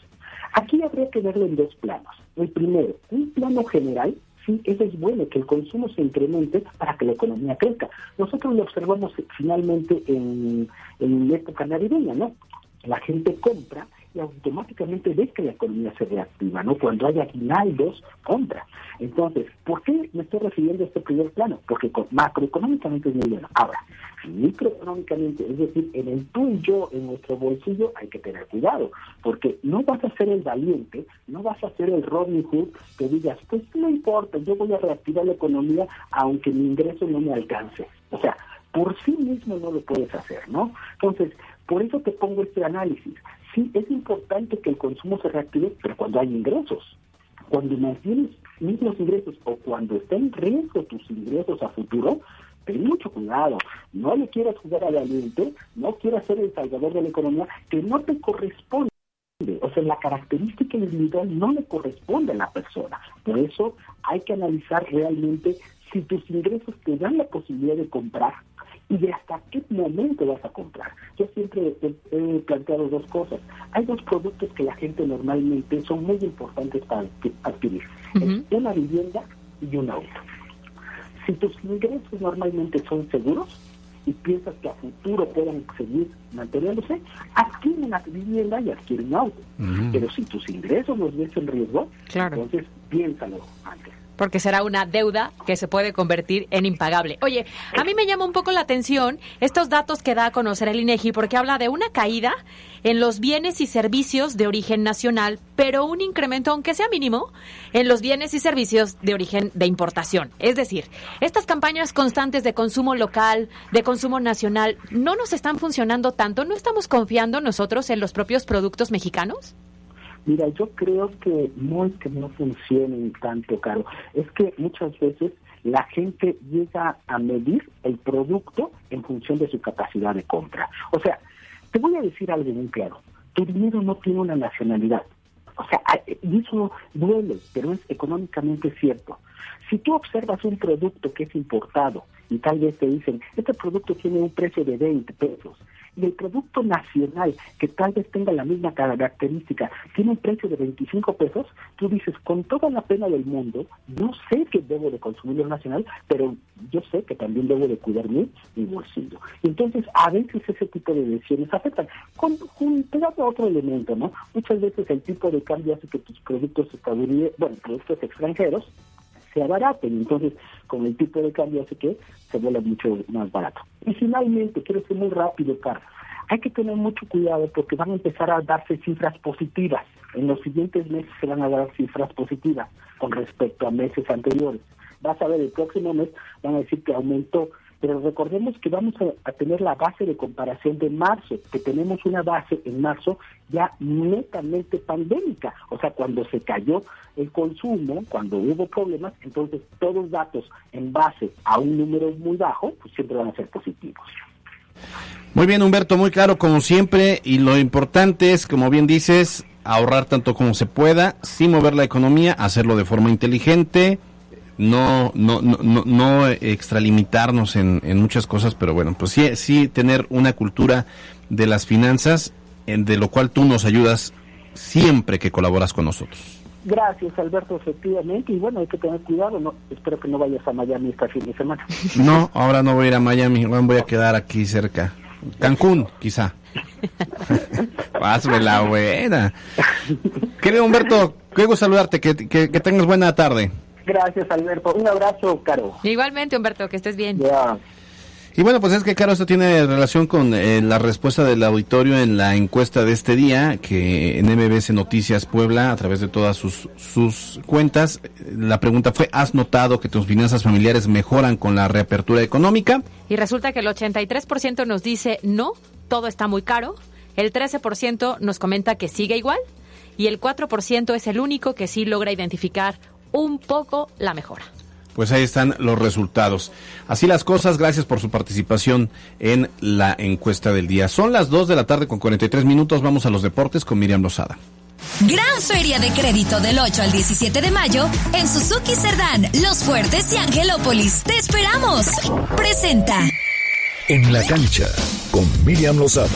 Aquí habría que verlo en dos planos. El primero, un plano general sí, eso es bueno, que el consumo se incremente para que la economía crezca. Nosotros lo observamos finalmente en, en época navideña, ¿no? La gente compra automáticamente ves que la economía se reactiva, ¿no? Cuando hay aguinaldos, compra. Entonces, ¿por qué me estoy refiriendo a este primer plano? Porque macroeconómicamente es muy bueno. Ahora, microeconómicamente, es decir, en el tú y yo, en nuestro bolsillo, hay que tener cuidado, porque no vas a ser el valiente, no vas a ser el Robin Hood que digas, pues no importa, yo voy a reactivar la economía aunque mi ingreso no me alcance. O sea, por sí mismo no lo puedes hacer, ¿no? Entonces, por eso te pongo este análisis. Sí, es importante que el consumo se reactive, pero cuando hay ingresos. Cuando mantienes mismos ingresos o cuando está en riesgo tus ingresos a futuro, ten mucho cuidado. No le quieras jugar al aliento, no quieras ser el salvador de la economía que no te corresponde. O sea, la característica individual no le corresponde a la persona. Por eso hay que analizar realmente si tus ingresos te dan la posibilidad de comprar y de hasta qué momento vas a comprar. Yo siempre he, planteado dos cosas. Hay dos productos que la gente normalmente son muy importantes para adquirir. una vivienda y un auto. Si tus ingresos normalmente son seguros y piensas que a futuro puedan seguir manteniéndose, adquiere una vivienda y adquiere un auto. Pero si tus ingresos los ves en riesgo, entonces piénsalo antes. Porque será una deuda que se puede convertir en impagable. Oye, a mí me llama un poco la atención estos datos que da a conocer el INEGI porque habla de una caída en los bienes y servicios de origen nacional, pero un incremento aunque sea mínimo en los bienes y servicios de origen de importación. Es decir, estas campañas constantes de consumo local, de consumo nacional, no nos están funcionando tanto, no estamos confiando nosotros en los propios productos mexicanos? Mira, yo creo que no es que no funcionen tanto, Caro, es que muchas veces la gente llega a medir el producto en función de su capacidad de compra. O sea, te voy a decir algo muy claro, tu dinero no tiene una nacionalidad. O sea, y eso duele, pero es económicamente cierto. Si tú observas un producto que es importado y tal vez te dicen, este producto tiene un precio de 20 pesos, y el producto nacional, que tal vez tenga la misma característica, tiene un precio de 25 pesos, tú dices, con toda la pena del mundo, yo sé que debo de consumir lo nacional, pero yo sé que también debo de cuidar mi, bolsillo. Entonces, a veces ese tipo de decisiones afectan. Con, con otro elemento, ¿no? Muchas veces el tipo de cambio hace que tus productos estadounidenses, bueno, productos extranjeros, se abaraten. Entonces, con el tipo de cambio hace que se vuelva mucho más barato. Y finalmente, quiero ser muy rápido, Carlos, hay que tener mucho cuidado porque van a empezar a darse cifras positivas. En los siguientes meses se van a dar cifras positivas con respecto a meses anteriores. Vas a ver, el próximo mes van a decir que aumentó pero recordemos que vamos a, tener la base de comparación de marzo, que tenemos una base en marzo ya netamente pandémica, o sea, cuando se cayó el consumo, cuando hubo problemas, entonces todos los datos en base a un número muy bajo, pues siempre van a ser positivos. Muy bien, Humberto, muy claro como siempre, y lo importante es, como bien dices, ahorrar tanto como se pueda, sin mover la economía, hacerlo de forma inteligente, no, no, no, no, extralimitarnos en, en, muchas cosas, pero bueno, pues sí, sí tener una cultura de las finanzas, en, de lo cual tú nos ayudas siempre que colaboras con nosotros. Gracias, Alberto, efectivamente. Y bueno, hay que tener cuidado. No, espero que no vayas a Miami este fin de semana. No, ahora no voy a ir a Miami. Voy a quedar aquí cerca. Cancún, quizá. Pásame la buena. Querido Humberto, gusto saludarte. Que, que, que tengas buena tarde. Gracias, Alberto. Un abrazo, Caro. Igualmente, Humberto, que estés bien. Y bueno, pues es que, Caro, esto tiene relación con eh, la respuesta del auditorio en la encuesta de este día, que en MBS Noticias Puebla, a través de todas sus, sus cuentas, la pregunta fue, ¿has notado que tus finanzas familiares mejoran con la reapertura económica? Y resulta que el 83% nos dice, no, todo está muy caro, el 13% nos comenta que sigue igual, y el 4% es el único que sí logra identificar un poco la mejora. Pues ahí están los resultados. Así las cosas, gracias por su participación en la encuesta del día. Son las 2 de la tarde con 43 minutos, vamos a los deportes con Miriam Lozada. Gran feria de crédito del 8 al 17 de mayo en Suzuki Cerdán, Los Fuertes y Angelópolis. ¡Te esperamos! Presenta. En la cancha con Miriam Lozada.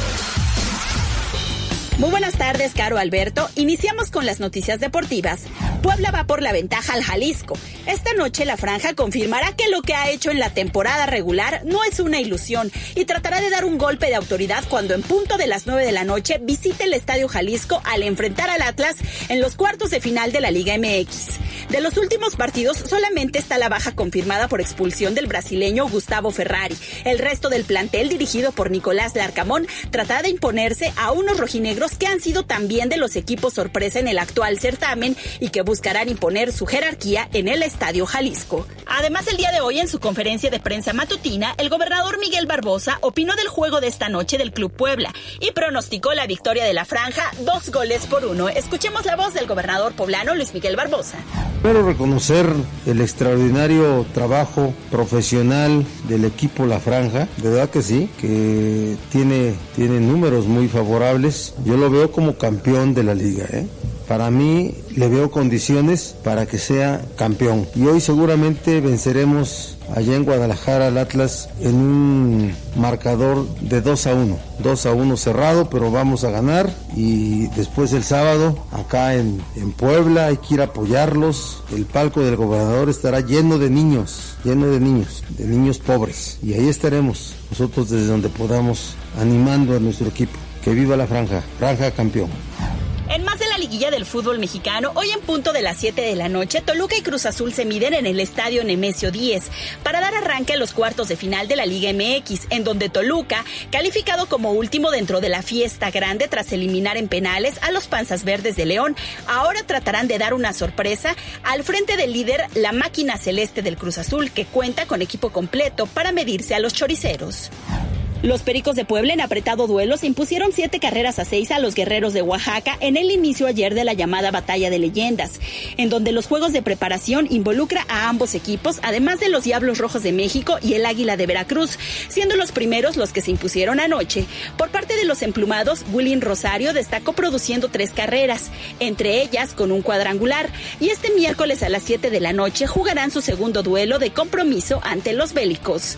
Muy buenas tardes, Caro Alberto. Iniciamos con las noticias deportivas. Puebla va por la ventaja al Jalisco. Esta noche la franja confirmará que lo que ha hecho en la temporada regular no es una ilusión y tratará de dar un golpe de autoridad cuando en punto de las 9 de la noche visite el Estadio Jalisco al enfrentar al Atlas en los cuartos de final de la Liga MX. De los últimos partidos solamente está la baja confirmada por expulsión del brasileño Gustavo Ferrari. El resto del plantel dirigido por Nicolás Larcamón tratará de imponerse a unos rojinegros que han sido también de los equipos sorpresa en el actual certamen y que buscarán imponer su jerarquía en el Estadio Jalisco. Además, el día de hoy en su conferencia de prensa matutina, el gobernador Miguel Barbosa opinó del juego de esta noche del Club Puebla y pronosticó la victoria de la franja dos goles por uno. Escuchemos la voz del gobernador poblano Luis Miguel Barbosa. Quiero reconocer el extraordinario trabajo profesional del equipo La Franja, de verdad que sí, que tiene, tiene números muy favorables. Yo lo veo como campeón de la liga. ¿eh? Para mí le veo condiciones para que sea campeón. Y hoy seguramente venceremos allá en Guadalajara al Atlas en un marcador de 2 a 1. 2 a 1 cerrado, pero vamos a ganar. Y después el sábado, acá en, en Puebla, hay que ir a apoyarlos. El palco del gobernador estará lleno de niños, lleno de niños, de niños pobres. Y ahí estaremos nosotros desde donde podamos animando a nuestro equipo. Que viva la franja, franja campeón. En más de la liguilla del fútbol mexicano, hoy en punto de las 7 de la noche, Toluca y Cruz Azul se miden en el estadio Nemesio 10 para dar arranque a los cuartos de final de la Liga MX, en donde Toluca, calificado como último dentro de la fiesta grande tras eliminar en penales a los Panzas Verdes de León, ahora tratarán de dar una sorpresa al frente del líder, la máquina celeste del Cruz Azul, que cuenta con equipo completo para medirse a los choriceros. Los Pericos de Puebla en apretado duelo se impusieron siete carreras a seis a los guerreros de Oaxaca en el inicio ayer de la llamada Batalla de Leyendas, en donde los juegos de preparación involucra a ambos equipos, además de los Diablos Rojos de México y el Águila de Veracruz, siendo los primeros los que se impusieron anoche. Por parte de los emplumados, Willin Rosario destacó produciendo tres carreras, entre ellas con un cuadrangular, y este miércoles a las 7 de la noche jugarán su segundo duelo de compromiso ante los bélicos.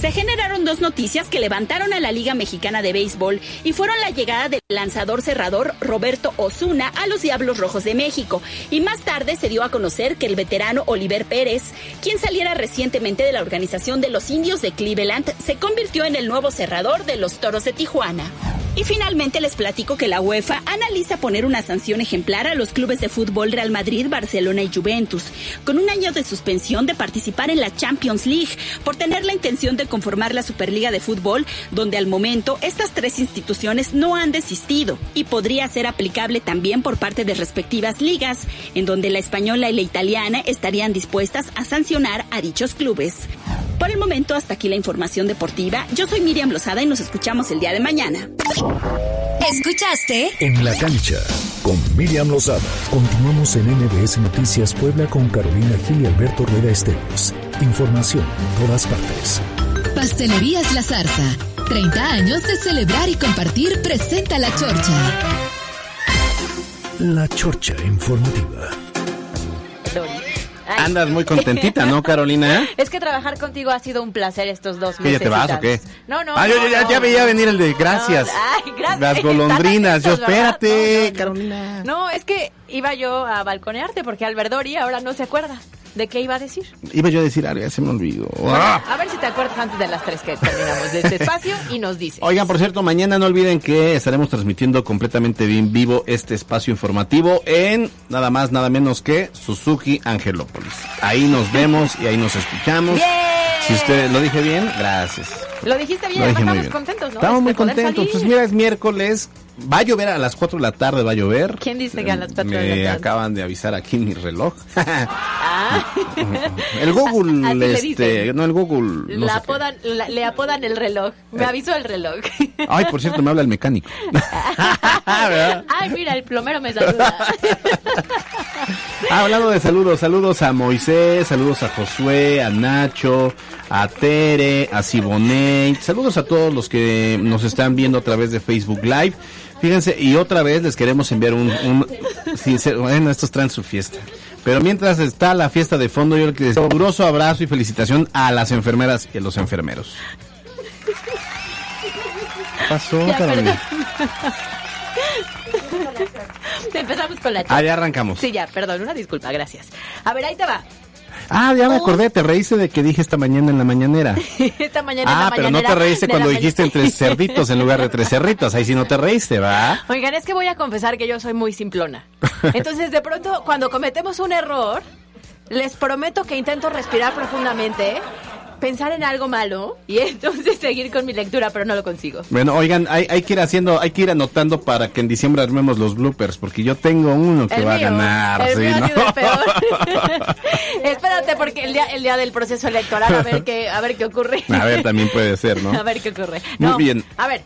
Se generaron dos noticias que levantaron a la Liga Mexicana de Béisbol y fueron la llegada del lanzador cerrador Roberto Osuna a los Diablos Rojos de México. Y más tarde se dio a conocer que el veterano Oliver Pérez, quien saliera recientemente de la organización de los Indios de Cleveland, se convirtió en el nuevo cerrador de los Toros de Tijuana. Y finalmente les platico que la UEFA analiza poner una sanción ejemplar a los clubes de fútbol Real Madrid, Barcelona y Juventus, con un año de suspensión de participar en la Champions League por tener la intención de conformar la Superliga de Fútbol, donde al momento estas tres instituciones no han desistido y podría ser aplicable también por parte de respectivas ligas, en donde la española y la italiana estarían dispuestas a sancionar a dichos clubes. Por el momento, hasta aquí la información deportiva. Yo soy Miriam Lozada y nos escuchamos el día de mañana. ¿Escuchaste? En la cancha con Miriam Lozada. Continuamos en MBS Noticias Puebla con Carolina Gil y Alberto Rueda Esteves. Información en todas partes. Pastelerías La Zarza. 30 años de celebrar y compartir presenta la chorcha. La Chorcha Informativa. Ay. Andas muy contentita, ¿no, Carolina? Es que trabajar contigo ha sido un placer estos dos ¿Qué, meses. ya te vas o qué? No, no. Ah, yo, no, yo ya, no. ya veía venir el de gracias. No, ay, gracias. Las golondrinas. Yo, espérate, No, no, no. Carolina. No, es que iba yo a balconearte porque Alberdori ahora no se acuerda de qué iba a decir. Iba yo a decir algo, ya se me olvidó. Ah. A ver si te acuerdas antes de las tres que terminamos de este espacio y nos dices. Oigan, por cierto, mañana no olviden que estaremos transmitiendo completamente en vivo este espacio informativo en nada más, nada menos que Suzuki Angelópolis. Ahí nos vemos y ahí nos escuchamos. ¡Bien! Si usted lo dije bien, gracias. Lo dijiste bien, Lo dije muy estamos bien. contentos, ¿no? Estamos muy poder contentos. salir. Pues mira, es miércoles. Va a llover a las 4 de la tarde, va a llover. ¿Quién dice que a las 4 Me de la tarde? acaban de avisar aquí en mi reloj. Ah. el Google, Así este, no el Google, no apodan, la- le apodan el reloj. Me Eh. avisó el reloj. Ay, por cierto, me habla el mecánico. Ay, mira, el plomero me saluda. Ah, hablando de saludos, saludos a Moisés, saludos a Josué, a Nacho, a Tere, a Siboney, saludos a todos los que nos están viendo a través de Facebook Live. Fíjense, y otra vez les queremos enviar un, un sincero, bueno, estos traen su fiesta. Pero mientras está la fiesta de fondo, yo les deseo un riguroso abrazo y felicitación a las enfermeras y a los enfermeros. ¿Qué pasó, Ya, Carolina? Empezamos con la Ah, ya arrancamos. Sí, ya, perdón, una disculpa, gracias. A ver, ahí te va. Ah, ya me acordé, te reíste de que dije esta mañana en la mañanera. Esta mañana en Ah, la pero no te reíste cuando dijiste entre cerditos en lugar de tres cerritos. Ahí sí no te reíste, ¿va? Oigan, es que voy a confesar que yo soy muy simplona. Entonces, de pronto, cuando cometemos un error, les prometo que intento respirar profundamente, pensar en algo malo y entonces seguir con mi lectura, pero no lo consigo. Bueno, oigan, hay, hay que ir haciendo, hay que ir anotando para que en diciembre armemos los bloopers, porque yo tengo uno que El va mío, a ganar. el sí, mío ha ¿no? sido el peor. Espérate, porque el día, el día del proceso electoral, a ver qué, a ver qué ocurre. A ver, también puede ser, ¿no? A ver qué ocurre. Muy No, bien. A ver,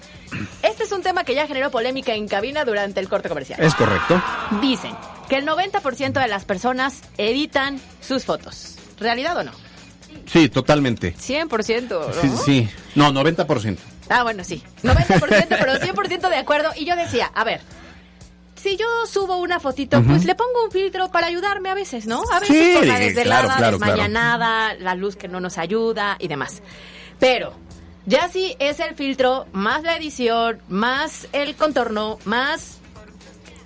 este es un tema que ya generó polémica en cabina durante el corte comercial. Es correcto. Dicen que el 90% de las personas editan sus fotos. ¿Realidad o no? Sí, totalmente. 100%, ¿no? Sí, sí. No, 90%. Ah, bueno, sí. 90%, pero 100% de acuerdo. Y yo decía, a ver, si yo subo una fotito, pues le pongo un filtro para ayudarme a veces, ¿no? A veces Sí, por la desvelada, claro, claro. desmañanada, la luz que no nos ayuda y demás. Pero ya si es el filtro, más la edición, más el contorno, más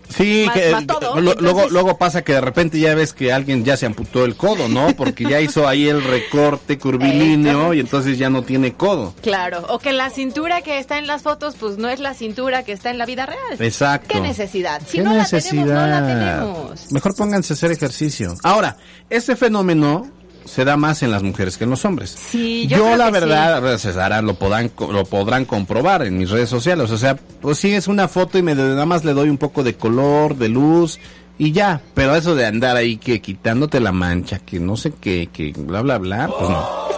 Sí, más, que, más todo. lo- Entonces, luego, luego pasa que de repente ya ves que alguien ya se amputó el codo, ¿no? Porque ya hizo ahí el recorte curvilíneo y entonces ya no tiene codo. Claro, o que la cintura que está en las fotos, pues no es la cintura que está en la vida real. Exacto. ¿Qué necesidad? Si ¿Qué no necesidad? la tenemos, no la tenemos. Mejor pónganse a hacer ejercicio. Ahora, este fenómeno se da más en las mujeres que en los hombres. Sí, yo, creo la que verdad, pues, César, lo podrán, lo podrán comprobar en mis redes sociales. O sea, pues sí, es una foto y me nada más le doy un poco de color, de luz y ya. Pero eso de andar ahí que quitándote la mancha, que no sé qué, que bla, bla, bla, pues no.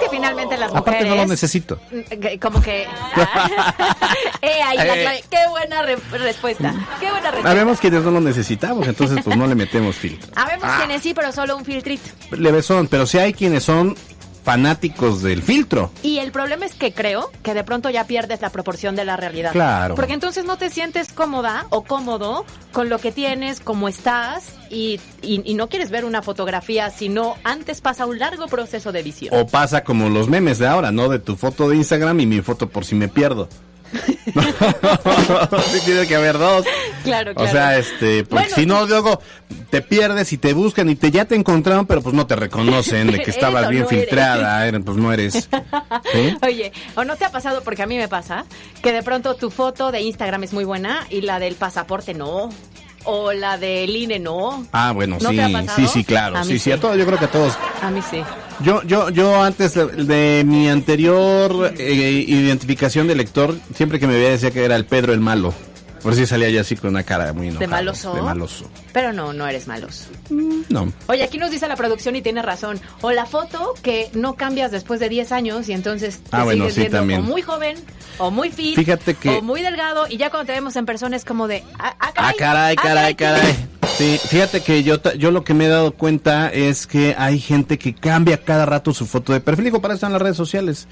Aparte no lo necesito. que- Como que... eh, ahí la Eh. clave. Qué buena re- respuesta. Qué buena respuesta. Sabemos quienes no lo necesitamos, entonces pues no le metemos filtro. Habemos Ah. quienes sí, pero solo un filtrito. Leve son, pero sí hay quienes son fanáticos del filtro. Y el problema es que creo que de pronto ya pierdes la proporción de la realidad. Claro. Porque entonces no te sientes cómoda o cómodo con lo que tienes, cómo estás, y, y- y no quieres ver una fotografía, sino antes pasa un largo proceso de edición. O pasa como los memes de ahora, ¿no? De tu foto de Instagram y mi foto por si me pierdo. sí tiene que haber dos. Claro, O sea, este, porque Bueno, si no, luego te pierdes y te buscan y te ya te encontraron, pero pues no te reconocen de que estabas bien no filtrada, eres- pues no eres. ¿Sí? Oye, ¿o no te ha pasado? Porque a mí me pasa que de pronto tu foto de Instagram es muy buena y la del pasaporte no. O la del INE no. Ah, bueno, ¿No sí, sí, sí, claro, A sí, sí, a todos, yo creo que a todos. A mí sí. Yo, yo, yo antes de, de mi anterior eh, identificación de lector, siempre que me veía decía que era el Pedro el malo. Por si salía yo así con una cara muy enojada. maloso? De maloso. Pero no, no eres maloso. No. Oye, aquí nos dice la producción y tiene razón. O la foto que no cambias después de 10 años y entonces te Ah, bueno, sigues sí, viendo también. o muy joven o muy fit Fíjate que- o muy delgado y ya cuando te vemos en persona es como de ah, ah, Ah, caray, ah, caray, caray. Sí, fíjate que yo, yo lo que me he dado cuenta es que hay gente que cambia cada rato su foto de perfil. Digo, para eso están las redes sociales.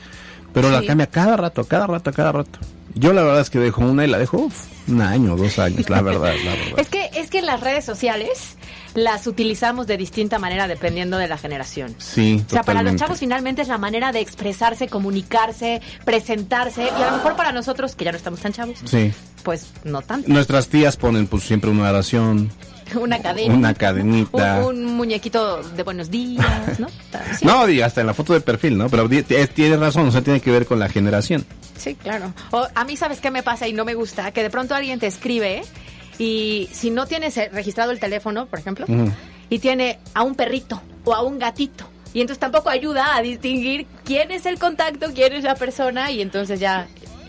Pero la cambia cada rato, cada rato, cada rato. Yo la verdad es que dejo una y la dejo uf, un año, dos años, la verdad, la verdad. Es que es que las redes sociales las utilizamos de distinta manera dependiendo de la generación. Sí, O sea, para los chavos finalmente es la manera de expresarse, comunicarse, presentarse y a lo mejor para nosotros que ya no estamos tan chavos, Sí. pues no tanto. Nuestras tías ponen pues siempre una oración, Una cadena. una cadenita. Un, un muñequito de buenos días, ¿no? Sí, No, hasta en la foto de perfil, ¿no? Pero t- tienes razón, o sea, tiene que ver con la generación. sí, claro. O, a mí, ¿sabes qué me pasa y no me gusta? Que de pronto alguien te escribe y si no tienes eh, registrado el teléfono, por ejemplo, y tiene a un perrito o a un gatito. Y entonces tampoco ayuda a distinguir quién es el contacto, quién es la persona y entonces ya...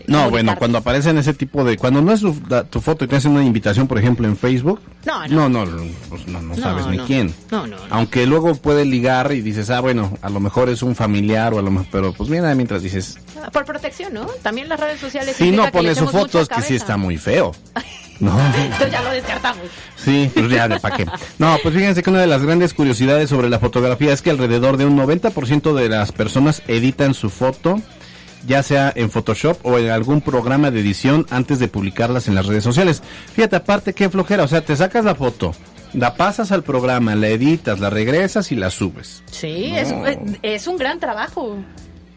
No, bueno, cuando aparecen ese tipo de... Cuando no es tu, da- tu foto y te hacen una invitación, por ejemplo, en Facebook... No, No, no, pues no, no No, sabes ni quién. No, no. Aunque luego puede ligar y dices, ah, bueno, a lo mejor es un familiar o a lo mejor... Pero pues mira, mientras dices... Por protección, ¿no? También las redes sociales... Si no que le pone su echemos mucha foto es que sí está muy feo. No. Entonces ya lo descartamos. Sí, pues ya, ¿para qué? No, pues fíjense que una de las grandes curiosidades sobre la fotografía es que alrededor de un 90% de las personas editan su foto, ya sea en Photoshop o en algún programa de edición antes de publicarlas en las redes sociales. Fíjate, aparte qué flojera, o sea, te sacas la foto, la pasas al programa, la editas, la regresas y la subes. Sí, No. es, es un gran trabajo.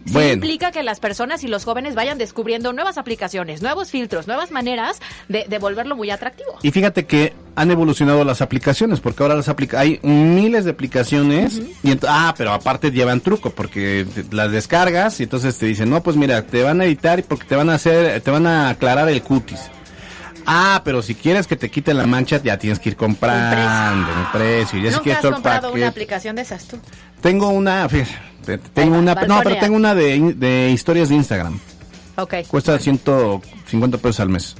Sí Bueno. implica que las personas y los jóvenes vayan descubriendo nuevas aplicaciones, nuevos filtros, nuevas maneras de, de volverlo muy atractivo. Y fíjate que han evolucionado las aplicaciones, porque ahora las aplica hay miles de aplicaciones y ah, pero aparte llevan truco porque las descargas y entonces te dicen, "No, pues mira, te van a editar porque te van a hacer te van a aclarar el cutis." Ah, pero si quieres que te quite la mancha, ya tienes que ir comprando un precio. Ya si ¿Nunca quieres has comprado una aplicación de esas tú? Tengo una, fíjate, te- tengo va, una, no, pero tengo una de, de historias de Instagram. Ok. Cuesta 150 pesos al mes.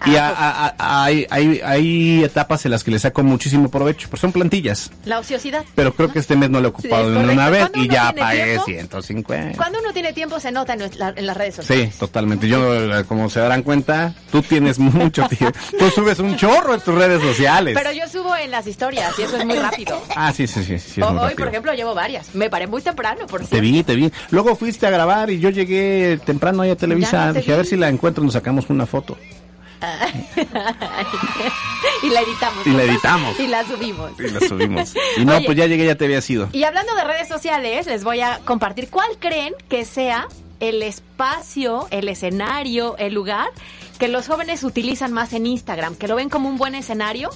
Ah, Y a- a- a- hay, hay, hay etapas en las que le saco muchísimo provecho, pues son plantillas. La ociosidad. Pero creo que este mes no lo he ocupado Sí, es una vez y ya pagué tiempo, 150. Cuando uno tiene tiempo se nota en, nuestra- en las redes sociales. Sí, totalmente. Yo, eh, como se darán cuenta, tú tienes mucho tiempo. Tú subes un chorro en tus redes sociales. Pero yo subo en las historias y eso es muy rápido. Ah, sí, sí, sí, sí, es muy hoy, rápido. por ejemplo, llevo varias. Me paré muy temprano, por Te cierto. vi, te vi. Luego fuiste a grabar y yo llegué temprano ahí a Televisa. No te Dije, a ver vi. si la encuentro nos sacamos una foto. y la editamos. Y la editamos. Y la subimos. Y la subimos. Y no, Oye, pues ya llegué, ya te había sido. Y hablando de redes sociales, les voy a compartir cuál creen que sea el espacio, el escenario, el lugar que los jóvenes utilizan más en Instagram, que lo ven como un buen escenario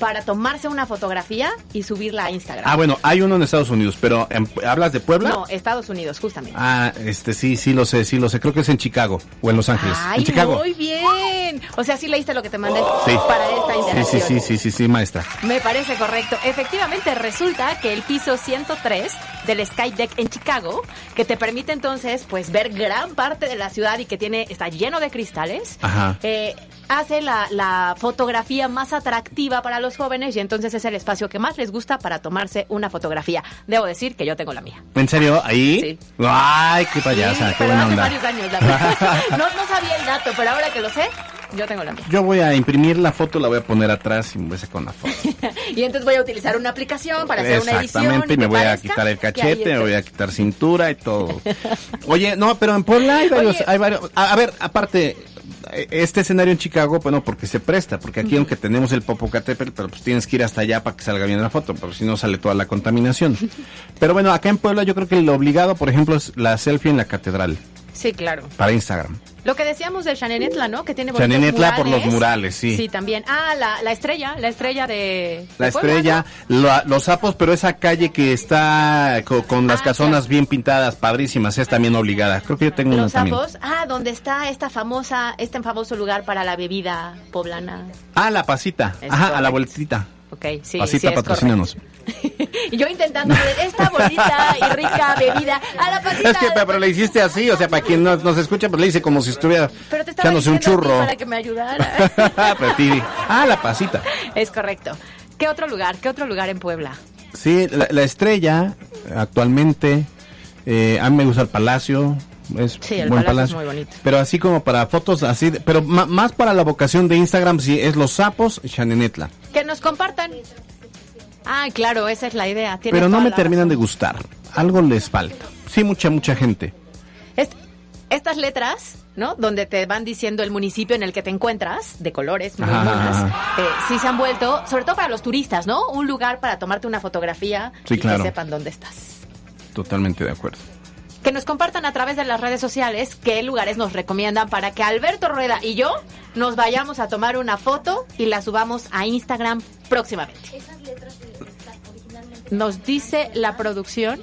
para tomarse una fotografía y subirla a Instagram. Ah, bueno, hay uno en Estados Unidos, pero ¿en- ¿hablas de Puebla? No, Estados Unidos, justamente. Ah, este sí, sí lo sé, sí lo sé. Creo que es en Chicago o en Los Ángeles. Ay, en Chicago. muy bien. O sea, sí leíste lo que te mandé Sí. para esta Sí, interacción. sí, sí, sí, sí, sí, maestra. Me parece correcto. Efectivamente, resulta que el piso 103 del Sky Deck en Chicago, que te permite entonces pues ver gran parte de la ciudad y que tiene está lleno de cristales, Ajá. eh, hace la, la fotografía más atractiva para los jóvenes y entonces es el espacio que más les gusta para tomarse una fotografía. Debo decir que yo tengo la mía. ¿En serio? ¿Ahí? Sí. Ay, qué payasa, Sí, qué pero buena hace onda. varios años, la verdad. no, no sabía el dato, pero ahora que lo sé, yo tengo la mía. Yo voy a imprimir la foto, la voy a poner atrás y me voy a sacar con la foto. Y entonces voy a utilizar una aplicación para hacer una edición. Exactamente, y me voy a quitar el cachete, me voy a quitar cintura y todo. Oye, no, pero en Puebla hay varios, Oye. hay varios. A, a ver, aparte, este escenario en Chicago, bueno, porque se presta, porque aquí aunque tenemos el Popocatépetl, pero pues tienes que ir hasta allá para que salga bien la foto, pero si no sale toda la contaminación. Pero bueno, acá en Puebla yo creo que lo obligado, por ejemplo, es la selfie en la catedral, Sí, claro. para Instagram. Lo que decíamos del Chanenetla, ¿no? Que tiene Chanenetla por los murales, sí. Sí, también. Ah, la, la estrella, la estrella de... La de Puebla, estrella, la- los sapos, pero esa calle que está co- con, las Ah, casonas bien pintadas, padrísimas, es también obligada. Creo que yo tengo ¿no? una Los también. sapos. Ah, donde está esta famosa, este famoso lugar para la bebida poblana. Ah, la pasita. Es Ajá, a correcto. la vueltita. Ok, sí, pasita, sí patrocínanos. Yo intentando esta bonita y rica bebida a la pasita. Es que, pero le hiciste así, o sea, para quien no nos escucha, pues le hice como si estuviera Pero te echándose un churro. para que me ayudara. Pero sí, ah, la pasita. es correcto. ¿Qué otro lugar? ¿Qué otro lugar en Puebla? Sí, la, la estrella, actualmente, eh, a mí me gusta el palacio. Es Sí, el buen palacio es muy bonito. Pero así como para fotos, así, pero más para la vocación de Instagram, sí, es los sapos, Chanenetla. Que nos compartan. Ah, claro, esa es la idea. Pero no me terminan de gustar. Algo les falta. Sí, mucha, mucha gente. Est- estas letras, ¿no? Donde te van diciendo el municipio en el que te encuentras, de colores muy monas, eh, sí se han vuelto, sobre todo para los turistas, ¿no? Un lugar para tomarte una fotografía Sí, y claro. que sepan dónde estás. Totalmente de acuerdo. Que nos compartan a través de las redes sociales qué lugares nos recomiendan para que Alberto Rueda y yo nos vayamos a tomar una foto y la subamos a Instagram próximamente. Nos dice la producción.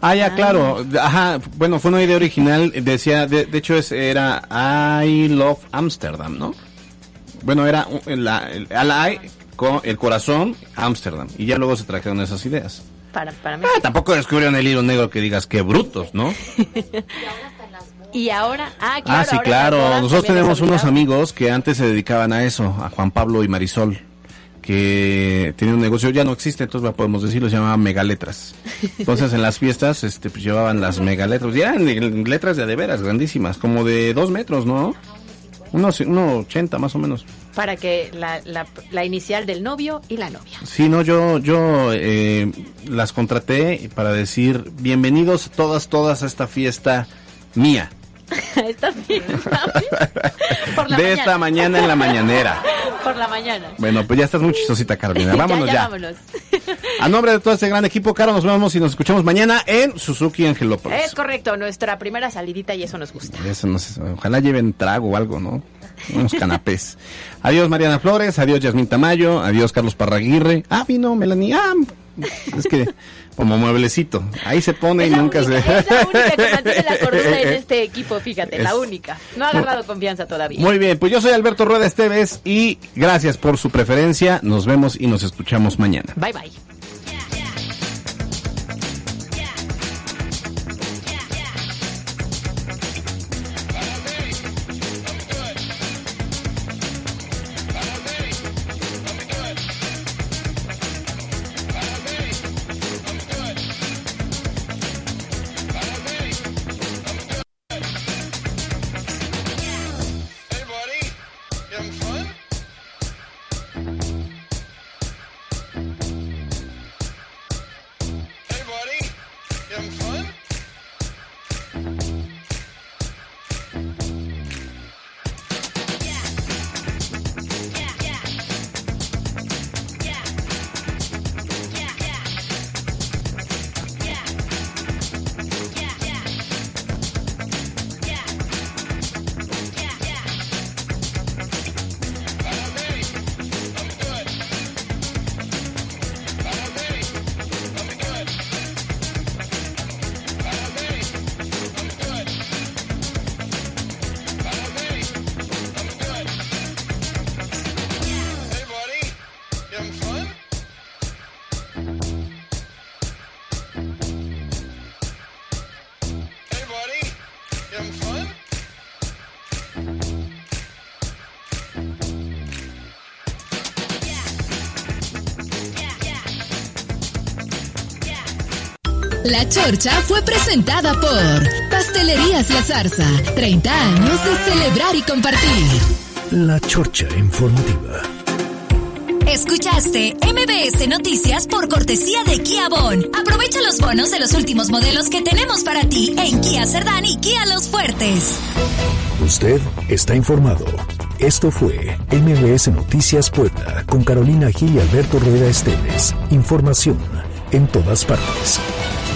Ah, ya, claro. Ajá, bueno, fue una idea original. Decía, de, de hecho, es, era I Love Amsterdam, ¿no? Bueno, era la, el, I con el corazón, Amsterdam. Y ya luego se trajeron esas ideas. Para, para mí. Ah, tampoco descubrieron el hilo negro que digas que brutos, ¿no? Y ahora, ah, claro. ah, sí, claro. Nosotros tenemos unos amigos que antes se dedicaban a eso, a Juan Pablo y Marisol, que tienen un negocio, ya no existe, entonces lo podemos decirlo, se llamaba Megaletras. Entonces en las fiestas este, pues, llevaban las megaletras, y eran letras de de veras, grandísimas, como de dos metros, ¿no? Unos, uno ochenta más o menos. Para que la, la, la inicial del novio y la novia. Sí, no, yo, yo eh, las contraté para decir bienvenidos todas, todas a esta fiesta mía. Por la de mañana. esta mañana en la mañanera. Por la mañana. Bueno, pues ya estás muy chistosita, Carolina. Vámonos ya, vámonos. A nombre de todo este gran equipo, Caro, nos vemos y nos escuchamos mañana en Suzuki Angelópolis. Es correcto, nuestra primera salidita y eso nos gusta. Eso no sé, ojalá lleven trago o algo, ¿no? Unos canapés. adiós Mariana Flores, adiós Yasmín Tamayo, adiós Carlos Parraguirre. Ah, vino Melanie. Ah, es que como mueblecito. Ahí se pone y nunca se... Es la única que mantiene la cordura en este equipo, fíjate, la única. No ha agarrado confianza todavía. Muy bien, pues yo soy Alberto Rueda Esteves y gracias por su preferencia. Nos vemos y nos escuchamos mañana. Bye bye. La Chorcha fue presentada por Pastelerías La Zarza. 30 años de celebrar y compartir. La Chorcha Informativa. Escuchaste MBS Noticias por cortesía de Kia Bon. Aprovecha los bonos de los últimos modelos que tenemos para ti en Kia Cerdán y Kia Los Fuertes. Usted está informado. Esto fue MBS Noticias Puebla con Carolina Gil y Alberto Rueda Esteves. Información en todas partes.